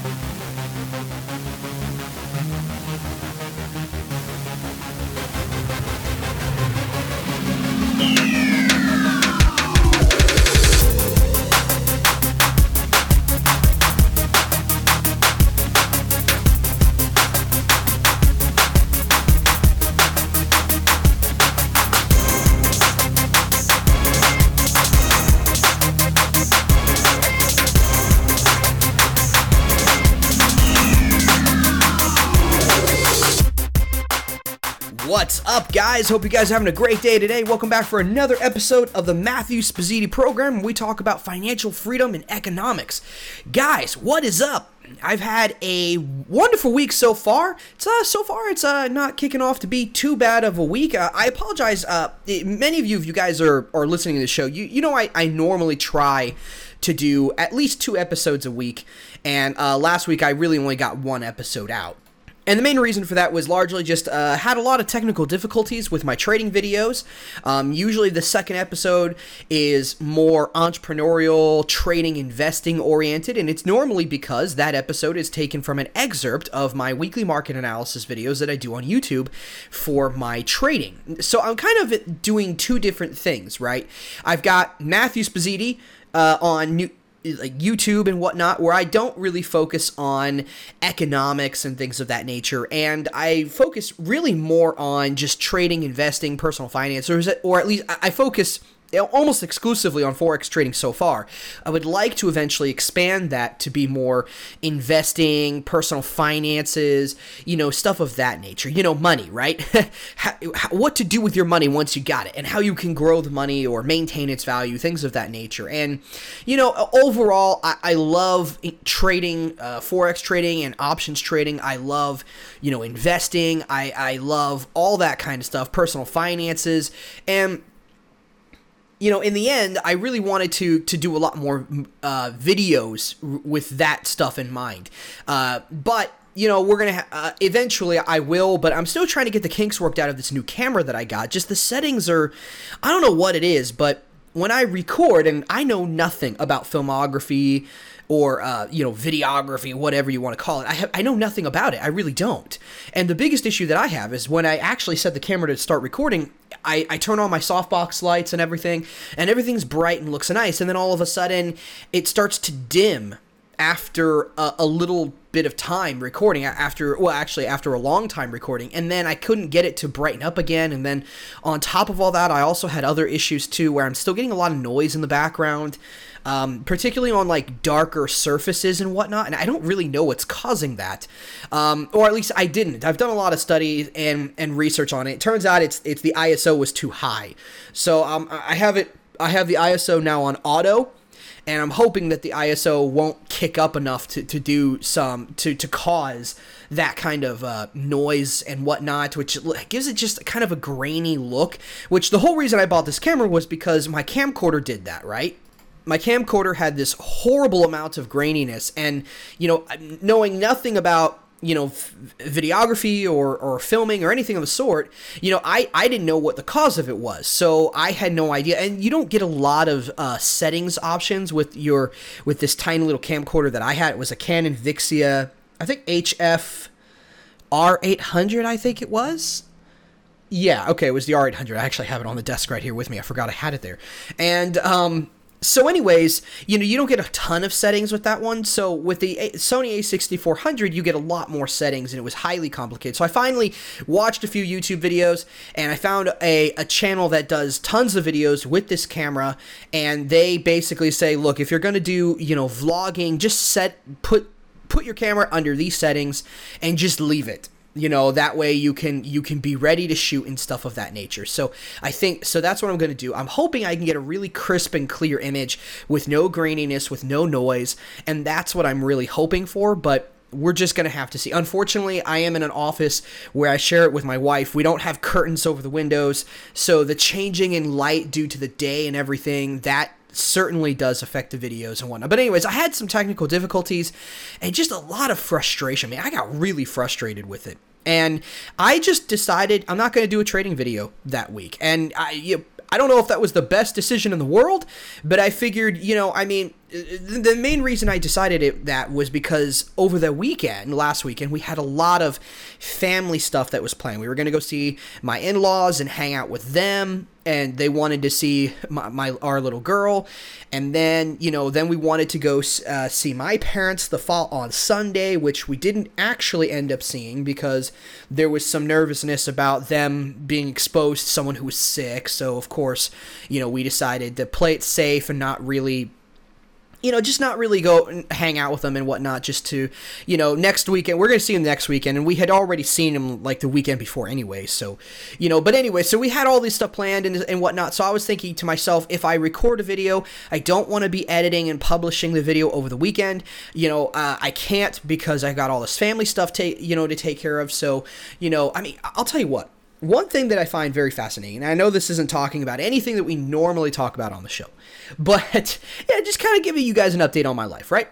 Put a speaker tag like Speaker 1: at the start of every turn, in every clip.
Speaker 1: What's guys? Hope you guys are having a great day today. Welcome back for another episode of the Matthew Spazzini program. We talk about financial freedom and economics. Guys, what is up? I've had a wonderful week so far. It's uh, so far it's uh, not kicking off to be too bad of a week. Uh, I apologize. Uh, many of you, if you guys are, are listening to the show, you you know I, I normally try to do at least two episodes a week, and uh, last week I really only got one episode out. And the main reason for that was largely just uh, had a lot of technical difficulties with my trading videos. Um, usually, the second episode is more entrepreneurial, trading, investing oriented, and it's normally because that episode is taken from an excerpt of my weekly market analysis videos that I do on YouTube for my trading. So I'm kind of doing two different things, right? I've got Matthew Spazzini uh, on new like YouTube and whatnot, where I don't really focus on economics and things of that nature, and I focus really more on just trading, investing, personal finance, or, or at least I focus almost exclusively on forex trading so far. I would like to eventually expand that to be more investing, personal finances, you know, stuff of that nature. You know, money, right? how, what to do with your money once you got it, and how you can grow the money or maintain its value, things of that nature. And you know, overall, I, I love trading, uh, forex trading, and options trading. I love, you know, investing. I I love all that kind of stuff, personal finances, and you know, in the end, I really wanted to to do a lot more uh, videos with that stuff in mind. Uh, but you know, we're gonna uh, eventually. I will, but I'm still trying to get the kinks worked out of this new camera that I got. Just the settings are, I don't know what it is, but when I record, and I know nothing about filmography or uh, you know videography, whatever you want to call it. I have, I know nothing about it. I really don't. And the biggest issue that I have is when I actually set the camera to start recording. I, I turn on my softbox lights and everything, and everything's bright and looks nice. And then all of a sudden, it starts to dim after a, a, little bit of time recording after well actually after a long time recording and then I couldn't get it to brighten up again and then on top of all that I also had other issues too where I'm still getting a lot of noise in the background um, particularly on like darker surfaces and whatnot. And I don't really know what's causing that, um, or at least I didn't. I've done a lot of studies and and research on it. it turns out it's it's the ISO was too high, so um, I have it. I have the ISO now on auto, and I'm hoping that the ISO won't kick up enough to, to do some to to cause that kind of uh, noise and whatnot, which gives it just kind of a grainy look. Which the whole reason I bought this camera was because my camcorder did that, right? My camcorder had this horrible amount of graininess and you know knowing nothing about you know videography or, or filming or anything of the sort you know I, I didn't know what the cause of it was. So i had no idea. And you don't get a lot of uh, settings options with your with this tiny little camcorder that i had. It was a canon vixia i think hf r800 i think it was. Yeah okay it was the r800 i actually have it on the desk right here with me. I forgot i had it there. And um so anyways you know you don't get a ton of settings with that one. So with the sony a6400 you get a lot more settings and it was highly complicated. So i finally watched a few youtube videos and i found a, a channel that does tons of videos with this camera. And they basically say look if you're going to do you know vlogging just set put put your camera under these settings and just leave it you know that way you can you can be ready to shoot and stuff of that nature so i think so that's what i'm going to do i'm hoping i can get a really crisp and clear image with no graininess with no noise and that's what i'm really hoping for but we're just going to have to see. Unfortunately, I am in an office where I share it with my wife. We don't have curtains over the windows, so the changing in light due to the day and everything, that certainly does affect the videos and whatnot. But anyways, I had some technical difficulties and just a lot of frustration. I Man, I got really frustrated with it. And I just decided I'm not going to do a trading video that week. And I, you, I don't know if that was the best decision in the world, but I figured, you know, I mean, the main reason I decided it that was because over the weekend, last weekend, we had a lot of family stuff that was planned. We were going to go see my in-laws and hang out with them, and they wanted to see my, my our little girl, and then you know then we wanted to go uh, see my parents the fall on Sunday, which we didn't actually end up seeing because there was some nervousness about them being exposed to someone who was sick. So of course, you know we decided to play it safe and not really you know, just not really go hang out with them and whatnot. Just to, you know, next weekend we're gonna see him next weekend, and we had already seen him like the weekend before anyway. So, you know, but anyway, so we had all this stuff planned and and whatnot. So I was thinking to myself, if I record a video, I don't want to be editing and publishing the video over the weekend. You know, uh, I can't because I got all this family stuff to you know to take care of. So, you know, I mean, I'll tell you what one thing that I find very fascinating, and I know this isn't talking about anything that we normally talk about on the show, but yeah, just kind of giving you guys an update on my life, right?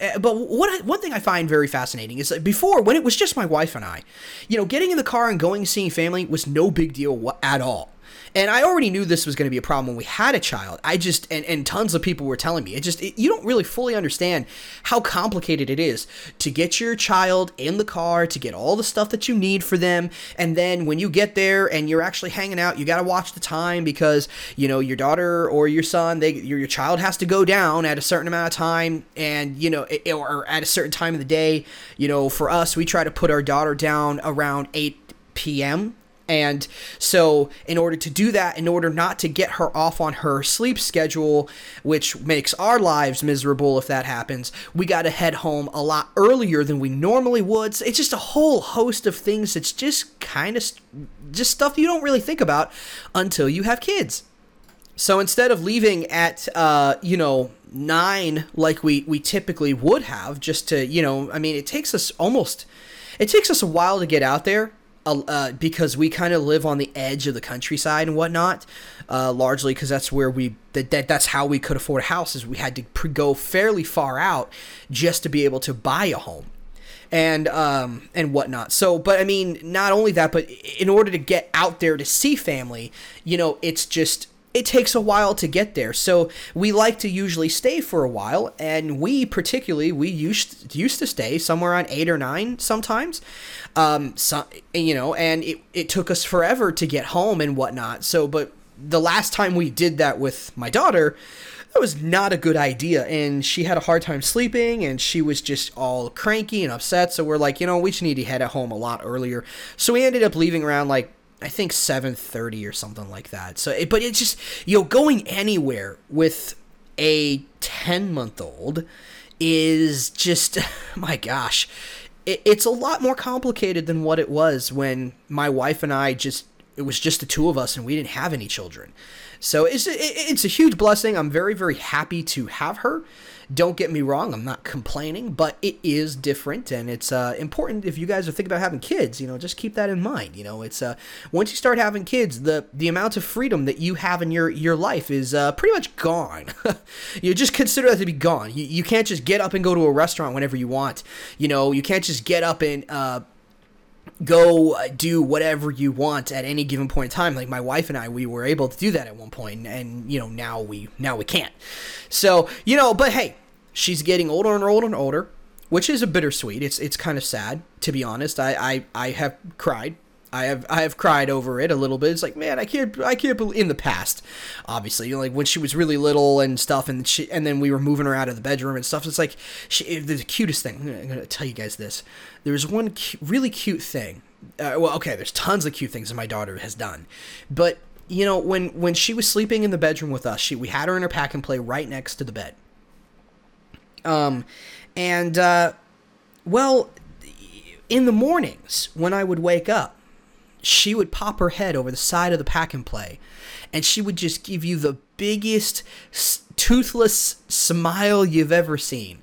Speaker 1: Uh, but what I, one thing I find very fascinating is that before, when it was just my wife and I, you know, getting in the car and going seeing family was no big deal at all. And I already knew this was going to be a problem when we had a child. I just, and, and tons of people were telling me, it just, it, you don't really fully understand how complicated it is to get your child in the car, to get all the stuff that you need for them. And then when you get there and you're actually hanging out, you got to watch the time because, you know, your daughter or your son, they, your, your child has to go down at a certain amount of time and, you know, it, or at a certain time of the day. You know, for us, we try to put our daughter down around 8 p.m. And so, in order to do that, in order not to get her off on her sleep schedule, which makes our lives miserable if that happens, we got to head home a lot earlier than we normally would. So it's just a whole host of things that's just kind of just stuff you don't really think about until you have kids. So instead of leaving at, uh, you know, nine like we, we typically would have, just to, you know, I mean, it takes us almost, it takes us a while to get out there uh, because we kind of live on the edge of the countryside and whatnot, uh, largely because that's where we that, that that's how we could afford houses. We had to pre- go fairly far out just to be able to buy a home and um and whatnot. So, but I mean, not only that, but in order to get out there to see family, you know, it's just it takes a while to get there. So we like to usually stay for a while, and we particularly we used used to stay somewhere on eight or nine sometimes. Um, you know, and it it took us forever to get home and whatnot. So, but the last time we did that with my daughter, that was not a good idea and she had a hard time sleeping and she was just all cranky and upset so we're like you know we just need to head at home a lot earlier so we ended up leaving around like I think 7:30 or something like that. So, it, but it's just you know going anywhere with a 10 month old is just my gosh, it, it's a lot more complicated than what it was when my wife and I just it was just the two of us and we didn't have any children. So it's it, it's a huge blessing. I'm very very happy to have her. Don't get me wrong, I'm not complaining, but it is different, and it's uh, important if you guys are thinking about having kids. You know, just keep that in mind. You know, it's uh, once you start having kids, the the amount of freedom that you have in your your life is uh, pretty much gone. you just consider that to be gone. You you can't just get up and go to a restaurant whenever you want. You know, you can't just get up and uh, go uh, do whatever you want at any given point in time. Like my wife and i we were able to do that at one point and you know now we now we can't. So you know but hey she's getting older and older and older which is a bittersweet. It's it's kind of sad to be honest. I i, I have cried I have I have cried over it a little bit. It's like, man, I can't I can't believe in the past, obviously, you know, like when she was really little and stuff, and she and then we were moving her out of the bedroom and stuff. It's like she, the cutest thing. I'm gonna, tell you guys this. There's one cu- really cute thing. Uh, well, okay, there's tons of cute things that my daughter has done, but you know, when when she was sleeping in the bedroom with us, she we had her in her pack and play right next to the bed. Um, and uh, well, in the mornings when I would wake up she would pop her head over the side of the pack and play. And she would just give you the biggest toothless smile you've ever seen.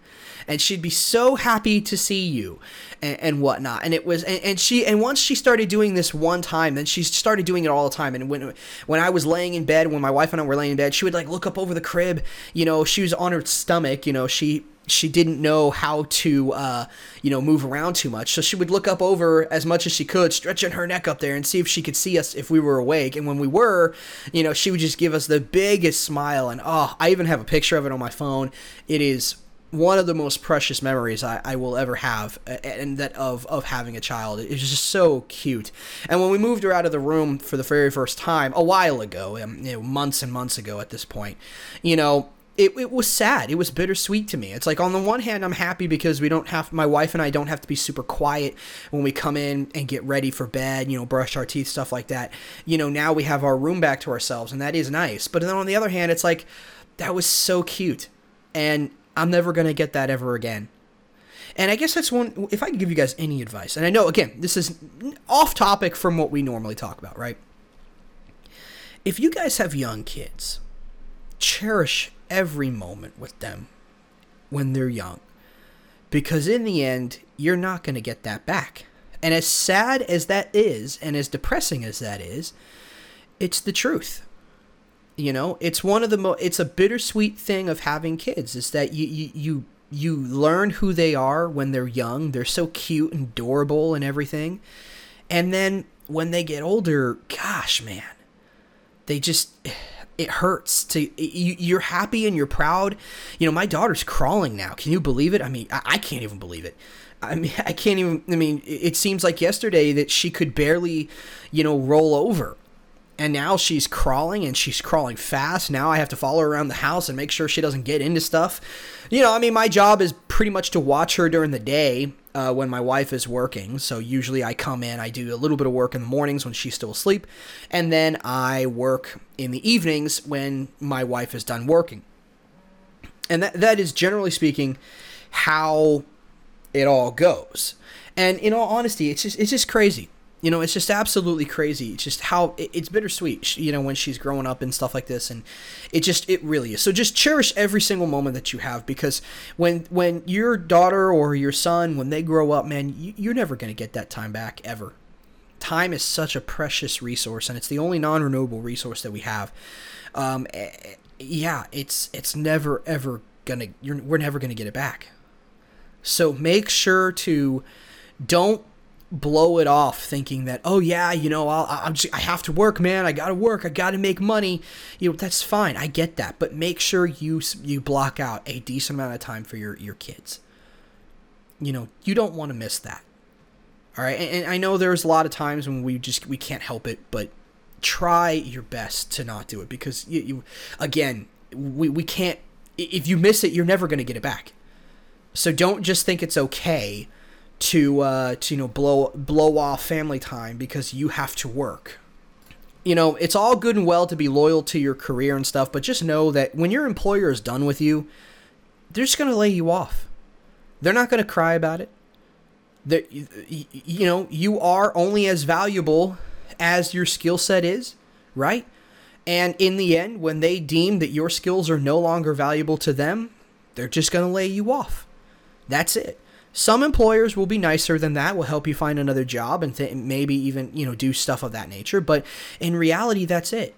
Speaker 1: And she'd be so happy to see you and, and whatnot. And it was and, and, she and once she started doing this one time then she started doing it all the time. And when when i was laying in bed when my wife and i were laying in bed she would like look up over the crib. You know she was on her stomach. You know she she didn't know how to uh, you know move around too much. So she would look up over as much as she could stretching her neck up there and see if she could see us if we were awake. And when we were you know she would just give us the biggest smile. And oh i even have a picture of it on my phone. It is one of the most precious memories I, I will ever have and that of of having a child. It was just so cute. And when we moved her out of the room for the very first time a while ago um, you know months and months ago at this point you know it, it was sad. It was bittersweet to me. It's like on the one hand, I'm happy because we don't have my wife and I don't have to be super quiet when we come in and get ready for bed. You know, brush our teeth, stuff like that. You know, now we have our room back to ourselves, and that is nice. But then on the other hand, it's like that was so cute, and I'm never gonna get that ever again. And I guess that's one. If I could give you guys any advice, and I know again this is off topic from what we normally talk about, right? If you guys have young kids, cherish every moment with them when they're young. Because in the end, you're not going to get that back. And as sad as that is, and as depressing as that is, it's the truth. You know, it's one of the most, it's a bittersweet thing of having kids is that you, you, you, you learn who they are when they're young. They're so cute and adorable and everything. And then when they get older, gosh, man, they just it hurts to you, you're happy and you're proud. You know my daughter's crawling now. Can you believe it? I mean I, I, can't even believe it. I mean i can't even i mean it seems like yesterday that she could barely you know roll over. And now she's crawling and she's crawling fast. Now i have to follow her around the house and make sure she doesn't get into stuff. You know i mean my job is pretty much to watch her during the day uh, when my wife is working. So usually I come in, I do a little bit of work in the mornings when she's still asleep, and then I work in the evenings when my wife is done working. And that, that is generally speaking how it all goes. And in all honesty, it's just it's just crazy you know, it's just absolutely crazy. It's just how it's bittersweet, you know, when she's growing up and stuff like this, and it just it really is. So just cherish every single moment that you have because when when your daughter or your son when they grow up, man, you, you're never gonna get that time back ever. Time is such a precious resource, and it's the only non-renewable resource that we have. Um, eh, eh, yeah, it's it's never ever gonna you're we're never gonna get it back. So make sure to don't blow it off thinking that oh yeah you know I'll, I'm just, I have to work man. I gotta work. I gotta make money. You know that's fine. I get that. But make sure you you block out a decent amount of time for your your kids. You know you don't want to miss that. All right and, and I know there's a lot of times when we just we can't help it but try your best to not do it because you, you again we, we can't if you miss it you're never to get it back. So don't just think it's okay to uh, to you know blow blow off family time because you have to work. You know, it's all good and well to be loyal to your career and stuff, but just know that when your employer is done with you, they're just going to lay you off. They're not going to cry about it. That you know, you are only as valuable as your skill set is, right? And in the end, when they deem that your skills are no longer valuable to them, they're just going to lay you off. That's it. Some employers will be nicer than that, will help you find another job and th- maybe even, you know, do stuff of that nature, but in reality that's it.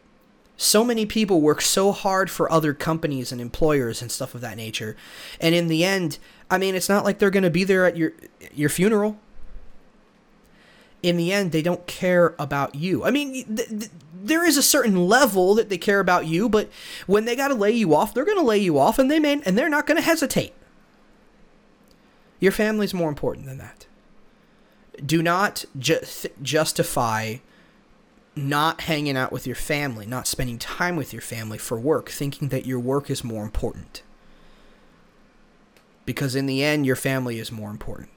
Speaker 1: So many people work so hard for other companies and employers and stuff of that nature. And in the end, I mean, it's not like they're going to be there at your your funeral. In the end, they don't care about you. I mean, th- th- there is a certain level that they care about you, but when they got to lay you off, they're going to lay you off and they may and they're not going to hesitate. Your family's more important than that. Do not ju- justify not hanging out with your family, not spending time with your family for work, thinking that your work is more important. Because in the end, your family is more important.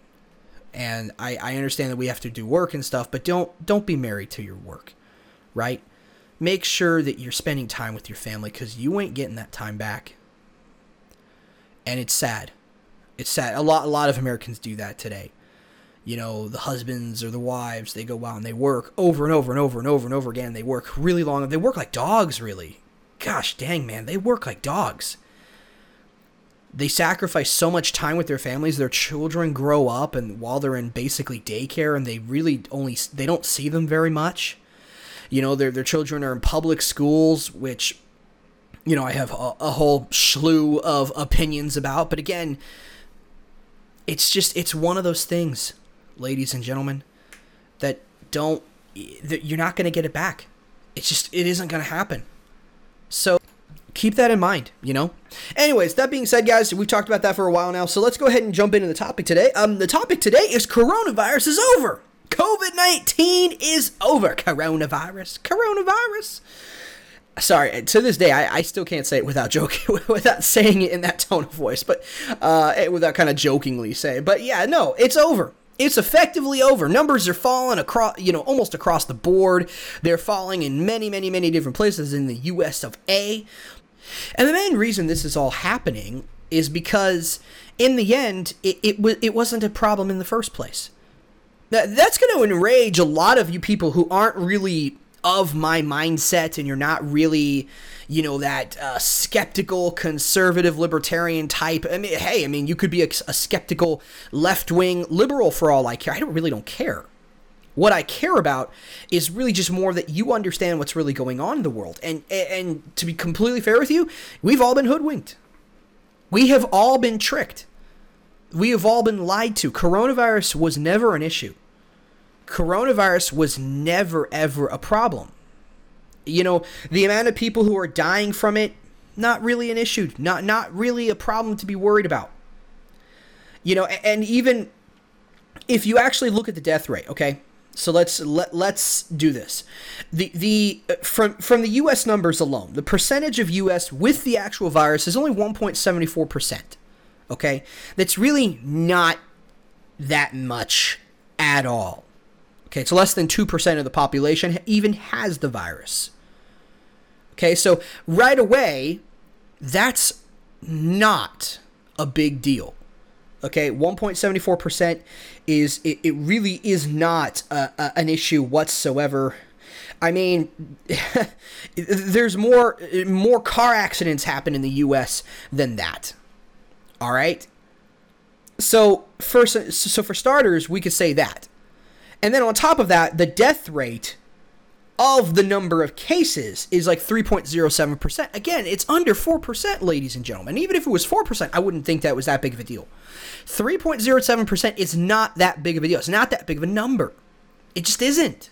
Speaker 1: And I, I understand that we have to do work and stuff, but don't don't be married to your work, right? Make sure that you're spending time with your family because you ain't getting that time back. And it's sad it's sad. A lot a lot of Americans do that today. You know, the husbands or the wives, they go out and they work over and over and over and over and over again. They work really long. They work like dogs, really. Gosh dang, man, they work like dogs. They sacrifice so much time with their families. Their children grow up, and while they're in basically daycare, and they really only they don't see them very much. You know, their their children are in public schools, which you know, I have a, a whole slew of opinions about. But again, it's just, it's one of those things, ladies and gentlemen, that don't, that you're not going to get it back. It's just, it isn't going to happen. So keep that in mind, you know? Anyways, that being said, guys, we've talked about that for a while now, so let's go ahead and jump into the topic today. Um, the topic today is coronavirus is over. COVID 19 is over. Coronavirus. Coronavirus. Sorry, to this day, I, I still can't say it without joking, without saying it in that tone of voice, but uh, without kind of jokingly saying. But yeah, no, it's over. It's effectively over. Numbers are falling across, you know, almost across the board. They're falling in many, many, many different places in the U.S. of A. And the main reason this is all happening is because, in the end, it it, w- it wasn't a problem in the first place. That's going to enrage a lot of you people who aren't really of my mindset and you're not really you know that uh, skeptical conservative libertarian type. I mean hey i mean you could be a, a skeptical left-wing liberal for all i care. I don't really don't care. What i care about is really just more that you understand what's really going on in the world. And and to be completely fair with you we've all been hoodwinked. We have all been tricked. We have all been lied to. Coronavirus was never an issue coronavirus was never ever a problem. You know, the amount of people who are dying from it, not really an issue, not not really a problem to be worried about. You know, and even if you actually look at the death rate, okay? So let's let, let's do this. The the uh, from from the US numbers alone, the percentage of US with the actual virus is only 1.74%. Okay? That's really not that much at all. Okay, it's less than 2% of the population even has the virus. Okay, so right away, that's not a big deal. Okay, 1.74% is it, it really is not a, a, an issue whatsoever. I mean, there's more more car accidents happen in the U.S. than that. All right. So first, so for starters, we could say that. And then on top of that, the death rate of the number of cases is like 3.07%. Again, it's under 4%, ladies and gentlemen. Even if it was 4%, I wouldn't think that was that big of a deal. 3.07% is not that big of a deal. It's not that big of a number. It just isn't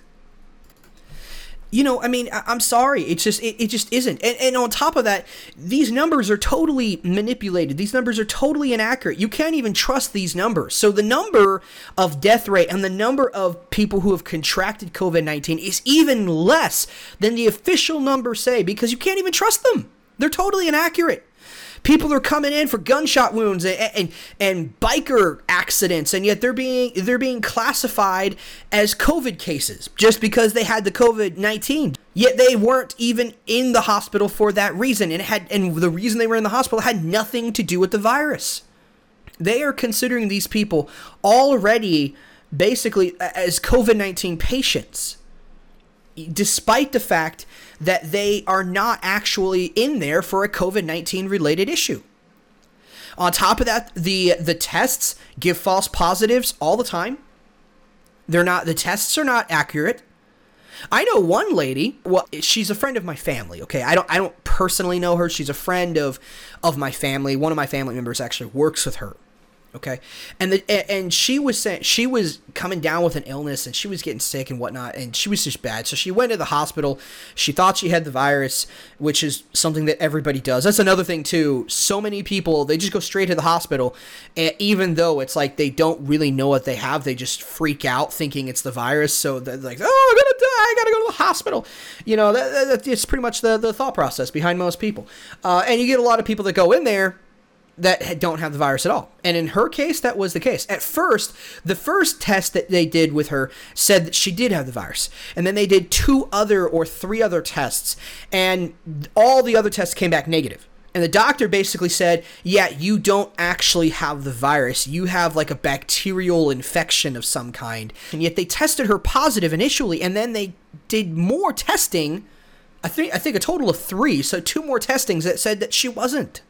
Speaker 1: you know, I mean, I- am sorry. It's just, it, it just isn't. And, and on top of that, these numbers are totally manipulated. These numbers are totally inaccurate. You can't even trust these numbers. So the number of death rate and the number of people who have contracted COVID 19 is even less than the official numbers say because you can't even trust them. They're totally inaccurate. People are coming in for gunshot wounds and, and, and biker accidents, and yet they're being they're being classified as COVID cases just because they had the COVID nineteen. Yet they weren't even in the hospital for that reason, and had and the reason they were in the hospital had nothing to do with the virus. They are considering these people already basically as COVID nineteen patients despite the fact that they are not actually in there for a COVID 19 related issue. On top of that, the the tests give false positives all the time. They're not the tests are not accurate. I know one lady, well she's a friend of my family, okay? I don't I don't personally know her. She's a friend of of my family. One of my family members actually works with her okay? And the and she was saying she was coming down with an illness and she was getting sick and whatnot and she was just bad. So she went to the hospital. She thought she had the virus which is something that everybody does. That's another thing too. So many people they just go straight to the hospital and even though it's like they don't really know what they have. They just freak out thinking it's the virus. So they're like oh i'm gonna die. I gotta go to the hospital. You know that, that, it's pretty much the, the thought process behind most people. Uh, and you get a lot of people that go in there that don't have the virus at all. And in her case, that was the case. At first, the first test that they did with her said that she did have the virus. And then they did two other or three other tests, and all the other tests came back negative. And the doctor basically said, Yeah, you don't actually have the virus. You have like a bacterial infection of some kind. And yet they tested her positive initially, and then they did more testing. I think I think a total of three, so two more testings that said that she wasn't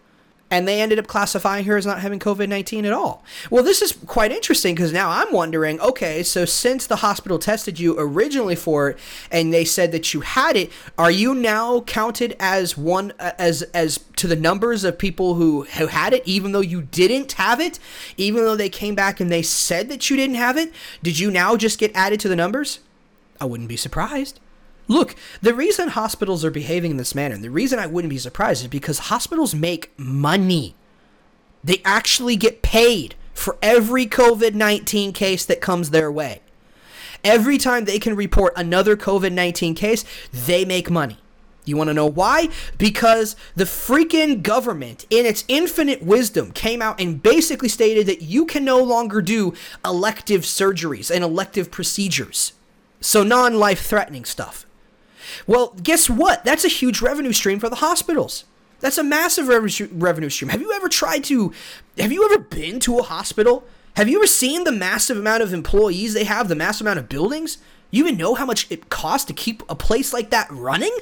Speaker 1: and they ended up classifying her as not having COVID 19 at all. Well, this is quite interesting because now I'm wondering okay, so since the hospital tested you originally for it and they said that you had it, are you now counted as one, uh, as, as to the numbers of people who, who had it, even though you didn't have it, even though they came back and they said that you didn't have it? Did you now just get added to the numbers? I wouldn't be surprised. Look, the reason hospitals are behaving in this manner, and the reason I wouldn't be surprised is because hospitals make money. They actually get paid for every COVID 19 case that comes their way. Every time they can report another COVID 19 case, they make money. You want to know why? Because the freaking government, in its infinite wisdom, came out and basically stated that you can no longer do elective surgeries and elective procedures. So, non life threatening stuff. Well, guess what? That's a huge revenue stream for the hospitals. That's a massive revenue stream. Have you ever tried to, have you ever been to a hospital? Have you ever seen the massive amount of employees they have, the massive amount of buildings? You even know how much it costs to keep a place like that running?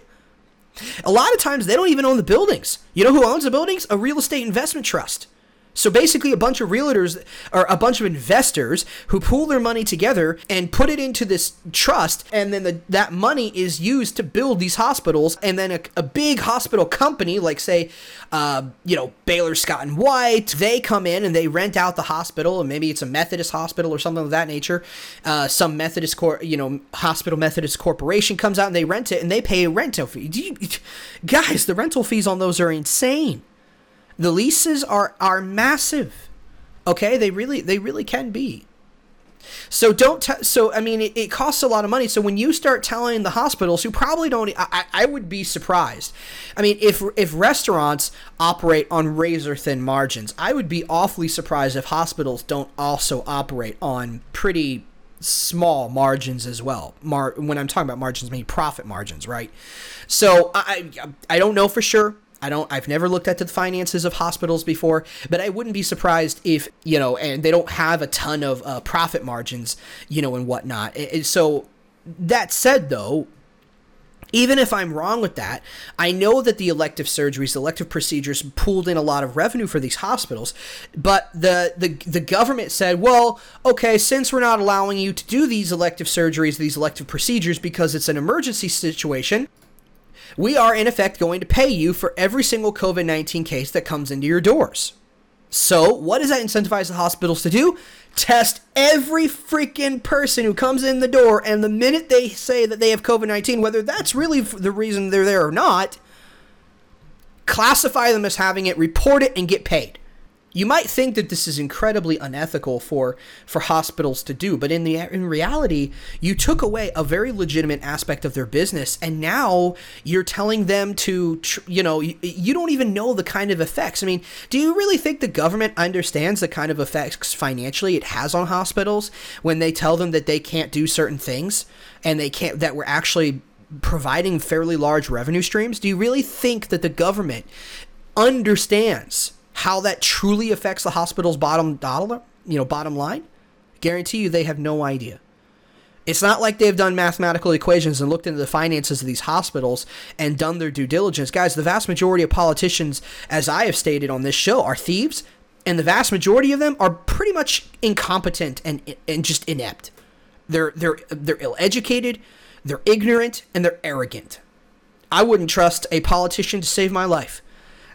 Speaker 1: A lot of times they don't even own the buildings. You know who owns the buildings? A real estate investment trust. So basically, a bunch of realtors or a bunch of investors who pool their money together and put it into this trust, and then the, that money is used to build these hospitals. And then a, a big hospital company, like say, uh, you know, Baylor Scott and White, they come in and they rent out the hospital, and maybe it's a Methodist hospital or something of that nature. Uh, some Methodist, cor- you know, hospital Methodist corporation comes out and they rent it, and they pay a rental fee. You, guys, the rental fees on those are insane. The leases are are massive. Okay, they really they really can be. So don't t- so I mean it, it, costs a lot of money. So when you start telling the hospitals who probably don't I, I would be surprised. I mean if if restaurants operate on razor thin margins, I would be awfully surprised if hospitals don't also operate on pretty small margins as well. Mar- when I'm talking about margins, I mean profit margins, right? So I I don't know for sure. I don't I've never looked at the finances of hospitals before, but I wouldn't be surprised if, you know, and they don't have a ton of uh, profit margins, you know, and whatnot. It, so that said though, even if I'm wrong with that, I know that the elective surgeries, elective procedures pulled in a lot of revenue for these hospitals. But the, the the government said, well, okay, since we're not allowing you to do these elective surgeries, these elective procedures because it's an emergency situation, we are in effect going to pay you for every single COVID 19 case that comes into your doors. So, what does that incentivize the hospitals to do? Test every freaking person who comes in the door, and the minute they say that they have COVID 19, whether that's really the reason they're there or not, classify them as having it, report it, and get paid. You might think that this is incredibly unethical for for hospitals to do, but in the in reality, you took away a very legitimate aspect of their business, and now you're telling them to, you know, you, you don't even know the kind of effects. I mean, do you really think the government understands the kind of effects financially it has on hospitals when they tell them that they can't do certain things and they can't that we're actually providing fairly large revenue streams? Do you really think that the government understands? How that truly affects the hospital's bottom dollar, you know, bottom line, guarantee you they have no idea. It's not like they've done mathematical equations and looked into the finances of these hospitals and done their due diligence. Guys, the vast majority of politicians, as I have stated on this show, are thieves, and the vast majority of them are pretty much incompetent and and just inept. They're they're they're ill-educated, they're ignorant, and they're arrogant. I wouldn't trust a politician to save my life.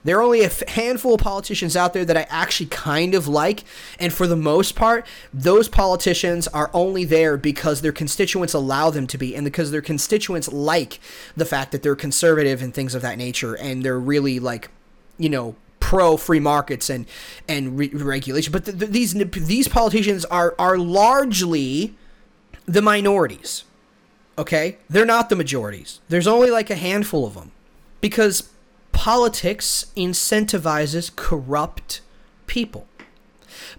Speaker 1: There are only a handful of politicians out there that I actually kind of like, and for the most part, those politicians are only there because their constituents allow them to be, and because their constituents like the fact that they're conservative and things of that nature, and they're really like, you know, pro free markets and and re- regulation. But these these politicians are are largely the minorities. Okay, they're not the majorities. There's only like a handful of them because politics incentivizes corrupt people.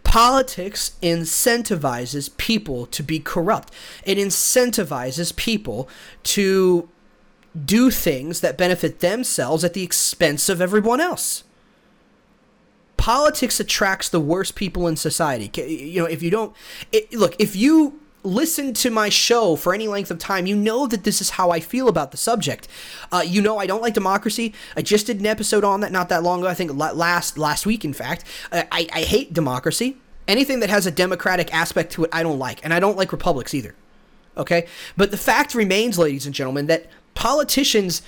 Speaker 1: Politics incentivizes people to be corrupt. It incentivizes people to do things that benefit themselves at the expense of everyone else. Politics attracts the worst people in society. You know, if you don't it, look, if you listened to my show for any length of time, you know that this is how I feel about the subject. Uh, you know I don't like democracy. I just did an episode on that not that long ago. I think last last week, in fact. Uh, I, I hate democracy. Anything that has a democratic aspect to it, I don't like, and I don't like republics either. Okay, but the fact remains, ladies and gentlemen, that politicians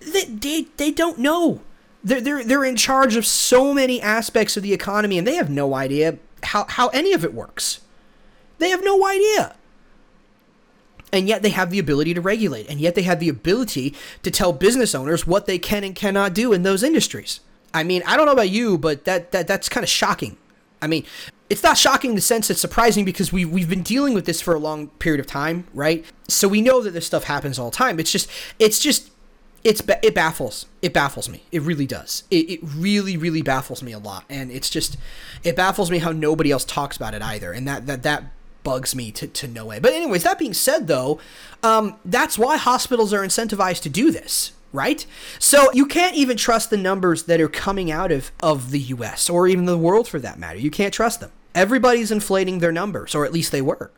Speaker 1: they they, they don't know. They're, they're, they're in charge of so many aspects of the economy and they have no idea how, how any of it works. They have no idea. And yet they have the ability to regulate, and yet they have the ability to tell business owners what they can and cannot do in those industries. I mean, I don't know about you, but that, that that's kind of shocking. I mean, it's not shocking in the sense it's surprising because we we've been dealing with this for a long period of time, right? So we know that this stuff happens all the time. It's just it's just it's it baffles it baffles me it really does it, it really really baffles me a lot and it's just it baffles me how nobody else talks about it either and that that that bugs me to, to no end. But anyways, that being said, though, um, that's why hospitals are incentivized to do this, right? So you can't even trust the numbers that are coming out of, of the U.S. or even the world for that matter. You can't trust them. Everybody's inflating their numbers, or at least they were.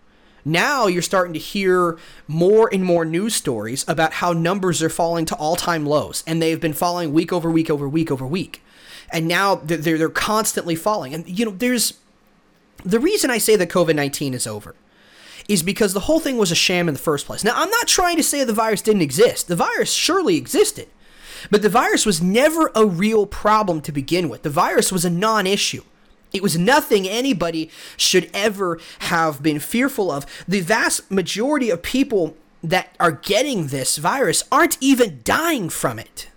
Speaker 1: Now you're starting to hear more and more news stories about how numbers are falling to all-time lows, and they've been falling week over week over week over week, and now they're they're constantly falling. And you know, there's the reason I say that COVID 19 is over is because the whole thing was a sham in the first place. Now, I'm not trying to say the virus didn't exist, the virus surely existed. But the virus was never a real problem to begin with. The virus was a non issue. It was nothing anybody should ever have been fearful of. The vast majority of people that are getting this virus aren't even dying from it.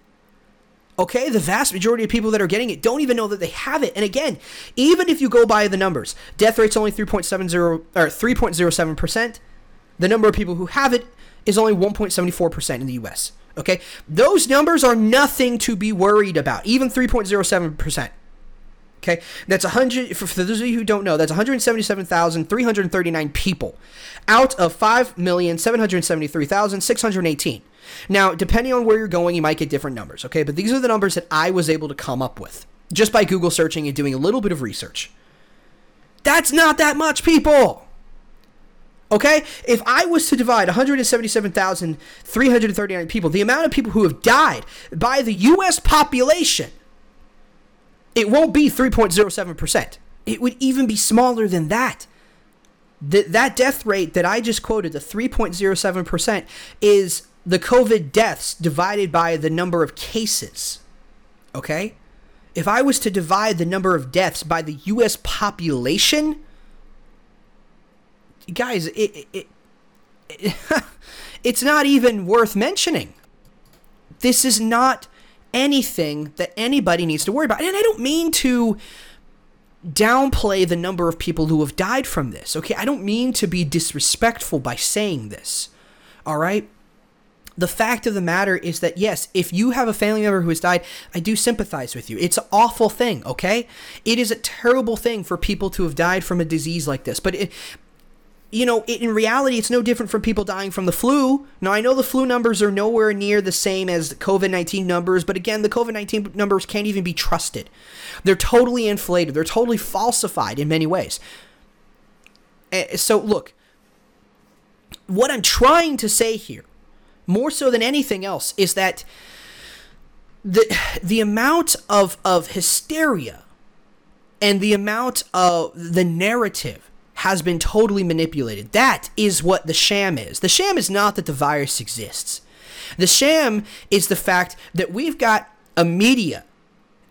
Speaker 1: Okay, the vast majority of people that are getting it don't even know that they have it. And again, even if you go by the numbers, death rate's only 3.70 or 3.07%. The number of people who have it is only 1.74% in the US. Okay? Those numbers are nothing to be worried about. Even 3.07%. Okay, that's 100. For, for, those of you who don't know, that's 177,339 people out of 5,773,618. Now, depending on where you're going, you might get different numbers, okay? But these are the numbers that I was able to come up with just by Google searching and doing a little bit of research. That's not that much people. Okay? If I was to divide 177,339 people, the amount of people who have died by the US population, it won't be 3.07%. It would even be smaller than that. That that death rate that I just quoted, the 3.07%, is the COVID deaths divided by the number of cases. Okay? If I was to divide the number of deaths by the US population, guys, it, it, it it's not even worth mentioning. This is not anything that anybody needs to worry about. And I don't mean to downplay the number of people who have died from this. Okay? I don't mean to be disrespectful by saying this. All right? The fact of the matter is that yes, if you have a family member who has died, I do sympathize with you. It's an awful thing, okay? It is a terrible thing for people to have died from a disease like this. But it, you know, it, in reality, it's no different from people dying from the flu. Now, I know the flu numbers are nowhere near the same as the COVID 19 numbers, but again, the COVID 19 numbers can't even be trusted. They're totally inflated, they're totally falsified in many ways. Eh, so, look, what I'm trying to say here more so than anything else is that the the amount of of hysteria and the amount of the narrative has been totally manipulated. That is what the sham is. The sham is not that the virus exists. The sham is the fact that we've got a media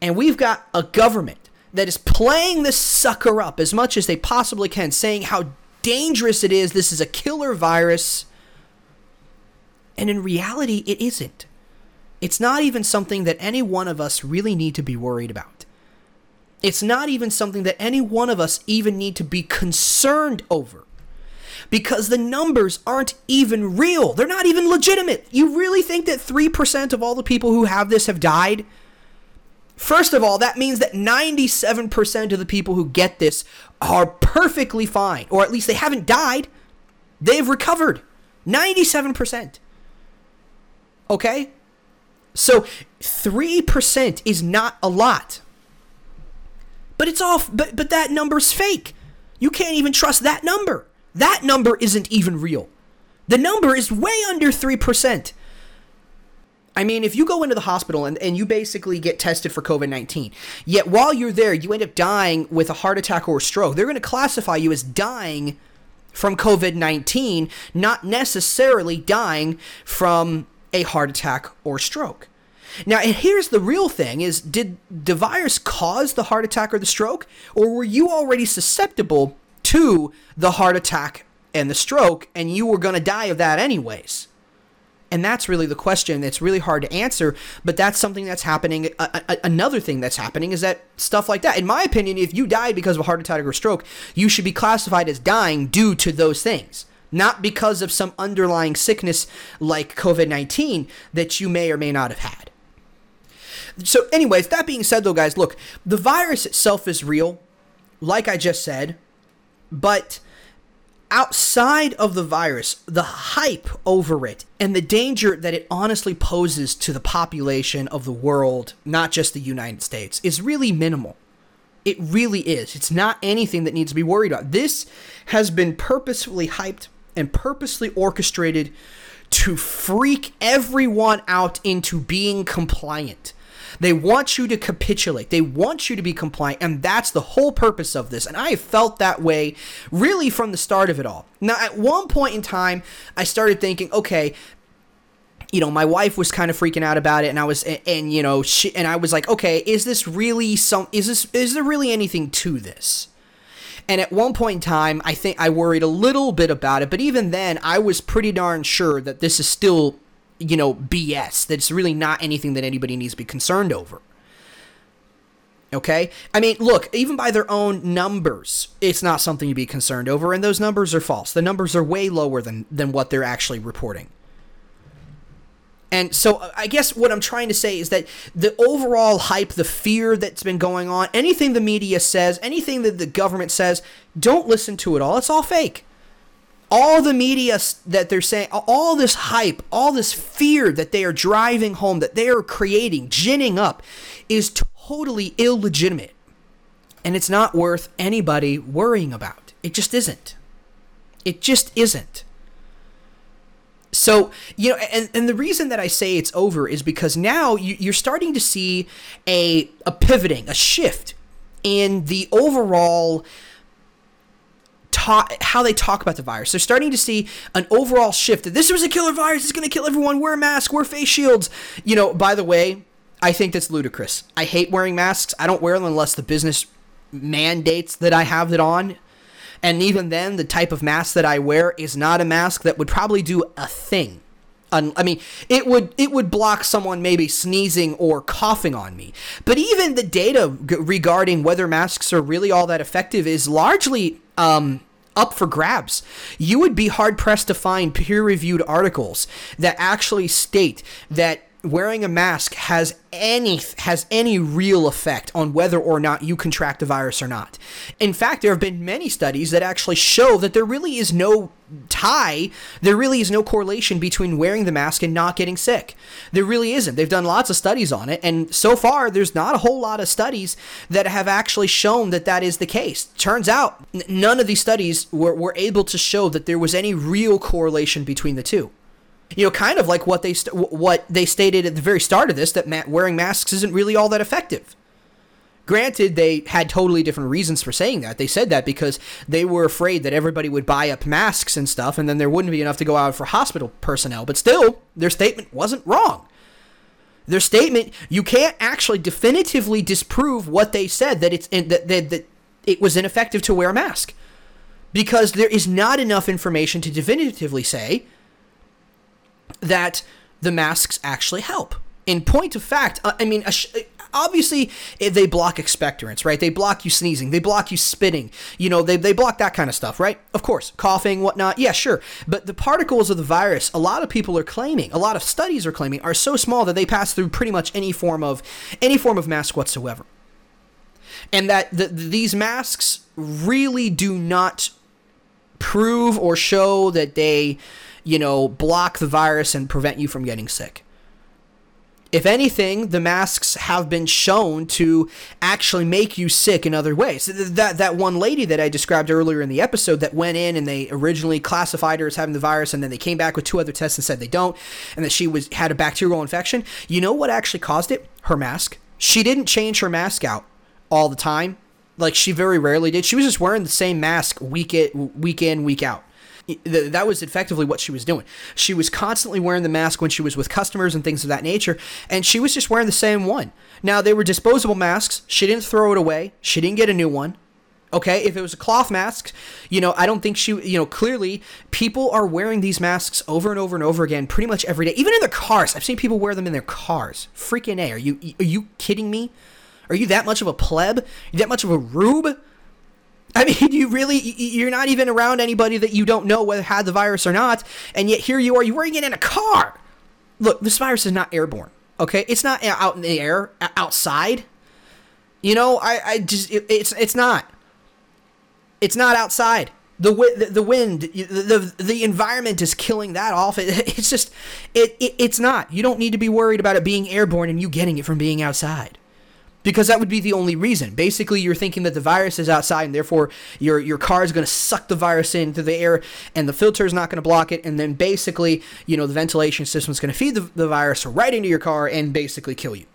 Speaker 1: and we've got a government that is playing this sucker up as much as they possibly can, saying how dangerous it is. This is a killer virus. And in reality, it isn't. It's not even something that any one of us really need to be worried about. It's not even something that any one of us even need to be concerned over. Because the numbers aren't even real. They're not even legitimate. You really think that 3% of all the people who have this have died? First of all, that means that 97% of the people who get this are perfectly fine, or at least they haven't died. They've recovered. 97%. Okay? So 3% is not a lot. But it's off but but that number's fake. You can't even trust that number. That number isn't even real. The number is way under 3%. I mean, if you go into the hospital and, and you basically get tested for COVID 19, yet while you're there, you end up dying with a heart attack or a stroke, they're going to classify you as dying from COVID 19, not necessarily dying from a heart attack or stroke. Now, and here's the real thing is did the virus cause the heart attack or the stroke or were you already susceptible to the heart attack and the stroke and you were going to die of that anyways? And that's really the question. It's really hard to answer, but that's something that's happening. A- a- another thing that's happening is that stuff like that. In my opinion, if you died because of a heart attack or stroke, you should be classified as dying due to those things, not because of some underlying sickness like COVID 19 that you may or may not have had. So, anyways, that being said, though, guys, look, the virus itself is real, like I just said, but outside of the virus, the hype over it and the danger that it honestly poses to the population of the world, not just the United States, is really minimal. It really is. It's not anything that needs to be worried about. This has been purposefully hyped and purposely orchestrated to freak everyone out into being compliant. They want you to capitulate. They want you to be compliant. And that's the whole purpose of this. And I felt that way really from the start of it all. Now, at one point in time, I started thinking, okay, you know, my wife was kind of freaking out about it, and I was, and, and you know, she, and I was like, okay, is this really some? Is this? Is there really anything to this? And at one point in time, I think I worried a little bit about it, but even then, I was pretty darn sure that this is still you know, BS. That's really not anything that anybody needs to be concerned over. Okay? I mean, look, even by their own numbers, it's not something to be concerned over, and those numbers are false. The numbers are way lower than, than what they're actually reporting. And so I guess what I'm trying to say is that the overall hype, the fear that's been going on, anything the media says, anything that the government says, don't listen to it all. It's all fake all the media that they're saying, all this hype, all this fear that they are driving home, that they are creating, ginning up, is totally illegitimate. And it's not worth anybody worrying about. It just isn't. It just isn't. So, you know, and, and the reason that I say it's over is because now you, are starting to see a, a pivoting, a shift in the overall talk, how they talk about the virus. They're starting to see an overall shift that this was a killer virus. It's going to kill everyone. Wear a mask. Wear face shields. You know, by the way, I think that's ludicrous. I hate wearing masks. I don't wear them unless the business mandates that I have it on. And even then, the type of mask that I wear is not a mask that would probably do a thing. I mean, it would it would block someone maybe sneezing or coughing on me. But even the data regarding whether masks are really all that effective is largely um, up for grabs. You would be hard pressed to find peer reviewed articles that actually state that wearing a mask has any has any real effect on whether or not you contract the virus or not. In fact, there have been many studies that actually show that there really is no tie, there really is no correlation between wearing the mask and not getting sick. There really isn't. They've done lots of studies on it, and so far, there's not a whole lot of studies that have actually shown that that is the case. Turns out, n- none of these studies were, were able to show that there was any real correlation between the two. You know, kind of like what they st- what they stated at the very start of this that ma- wearing masks isn't really all that effective. Granted, they had totally different reasons for saying that. They said that because they were afraid that everybody would buy up masks and stuff, and then there wouldn't be enough to go out for hospital personnel. But still, their statement wasn't wrong. Their statement, you can't actually definitively disprove what they said that it's in, that, that, that it was ineffective to wear a mask because there is not enough information to definitively say that the masks actually help. In point of fact, uh, I mean, obviously they block expectorants, right? They block you sneezing, they block you spitting, you know, they, they block that kind of stuff, right? Of course, coughing, whatnot, yeah, sure. But the particles of the virus, a lot of people are claiming, a lot of studies are claiming, are so small that they pass through pretty much any form of any form of mask whatsoever. And that the, these masks really do not prove or show that they you know, block the virus and prevent you from getting sick. If anything, the masks have been shown to actually make you sick in other ways. That that one lady that I described earlier in the episode that went in and they originally classified her as having the virus and then they came back with two other tests and said they don't and that she was had a bacterial infection. You know what actually caused it? Her mask. She didn't change her mask out all the time. Like she very rarely did. She was just wearing the same mask week in, week in, week out that was effectively what she was doing. She was constantly wearing the mask when she was with customers and things of that nature, and she was just wearing the same one. Now, they were disposable masks. She didn't throw it away, she didn't get a new one. Okay, if it was a cloth mask, you know, I don't think she, you know, clearly people are wearing these masks over and over and over again pretty much every day, even in their cars. I've seen people wear them in their cars. Freaking A. Are you are you kidding me? Are you that much of a pleb? You that much of a rube? I mean, you really, you're not even around anybody that you don't know whether had the virus or not, and yet here you are, you're wearing it in a car. Look, this virus is not airborne, okay? It's not uh, out in the air, outside. You know, I, I just, it, it's, it's not. It's not outside. The, the, the wind, the, the, the environment is killing that off. It, it's just, it, it, it's not. You don't need to be worried about it being airborne and you getting it from being outside because that would be the only reason. Basically, you're thinking that the virus is outside, and therefore your your car is going to suck the virus into the air, and the filter is not going to block it, and then basically, you know, the ventilation system is going to feed the, the virus right into your car and basically kill you.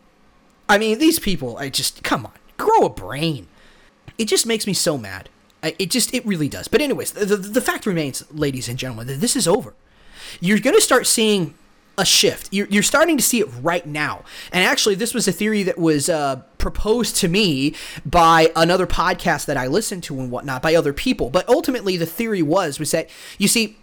Speaker 1: I mean, these people, I just come on, grow a brain. It just makes me so mad. It just, it really does. But anyways, the, the, the fact remains, ladies and gentlemen, that this is over. You're going to start seeing a shift. You're, you're starting to see it right now. And actually, this was a theory that was uh, proposed to me by another podcast that I listened to and whatnot by other people. But ultimately, the theory was was that you see,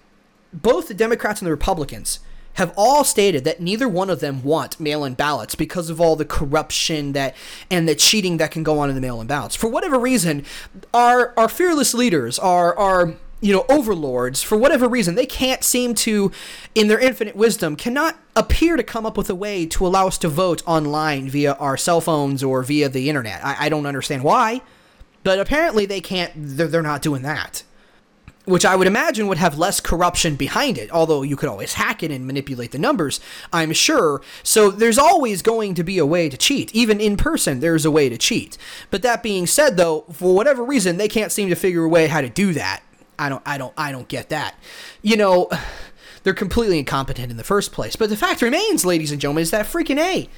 Speaker 1: both the Democrats and the Republicans have all stated that neither one of them want mail-in ballots because of all the corruption that and the cheating that can go on in the mail-in ballots. For whatever reason, our our fearless leaders, our our you know, overlords, for whatever reason, they can't seem to, in their infinite wisdom, cannot appear to come up with a way to allow us to vote online via our cell phones or via the internet. I, I don't understand why, but apparently they can't, they're, they're not doing that. Which I would imagine would have less corruption behind it, although you could always hack it and manipulate the numbers, I'm sure. So there's always going to be a way to cheat. Even in person, there's a way to cheat. But that being said, though, for whatever reason, they can't seem to figure a way how to do that I don't I don't I don't get that. You know, they're completely incompetent in the first place. But the fact remains, ladies and gentlemen, is that freaking A.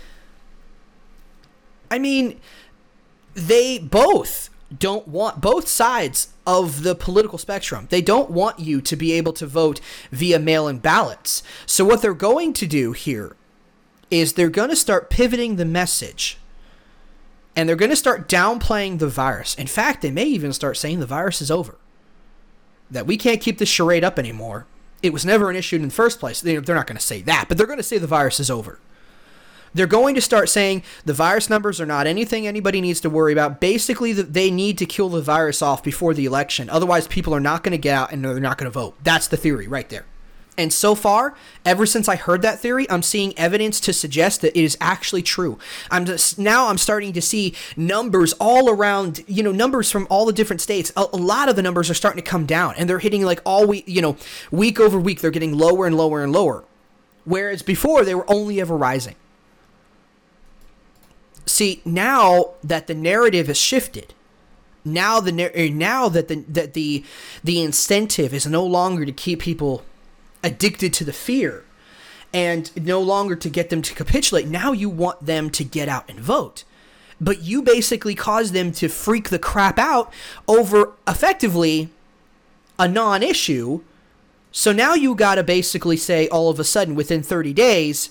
Speaker 1: I mean, they both don't want both sides of the political spectrum. They don't want you to be able to vote via mail-in ballots. So what they're going to do here is they're going to start pivoting the message and they're going to start downplaying the virus. In fact, they may even start saying the virus is over that we can't keep this charade up anymore. It was never an issue in the first place. They're not going to say that, but they're going to say the virus is over. They're going to start saying the virus numbers are not anything anybody needs to worry about. Basically, that they need to kill the virus off before the election. Otherwise, people are not going to get out and they're not going to vote. That's the theory right there. And so far, ever since I heard that theory, I'm seeing evidence to suggest that it is actually true. I'm just now I'm starting to see numbers all around, you know, numbers from all the different states. A, a lot of the numbers are starting to come down and they're hitting like all week, you know, week over week they're getting lower and lower and lower. Whereas before they were only ever rising. See, now that the narrative has shifted, now the eh, now that the that the the incentive is no longer to keep people addicted to the fear and no longer to get them to capitulate. Now you want them to get out and vote. But you basically cause them to freak the crap out over effectively a non issue. So now you got to basically say all of a sudden within 30 days,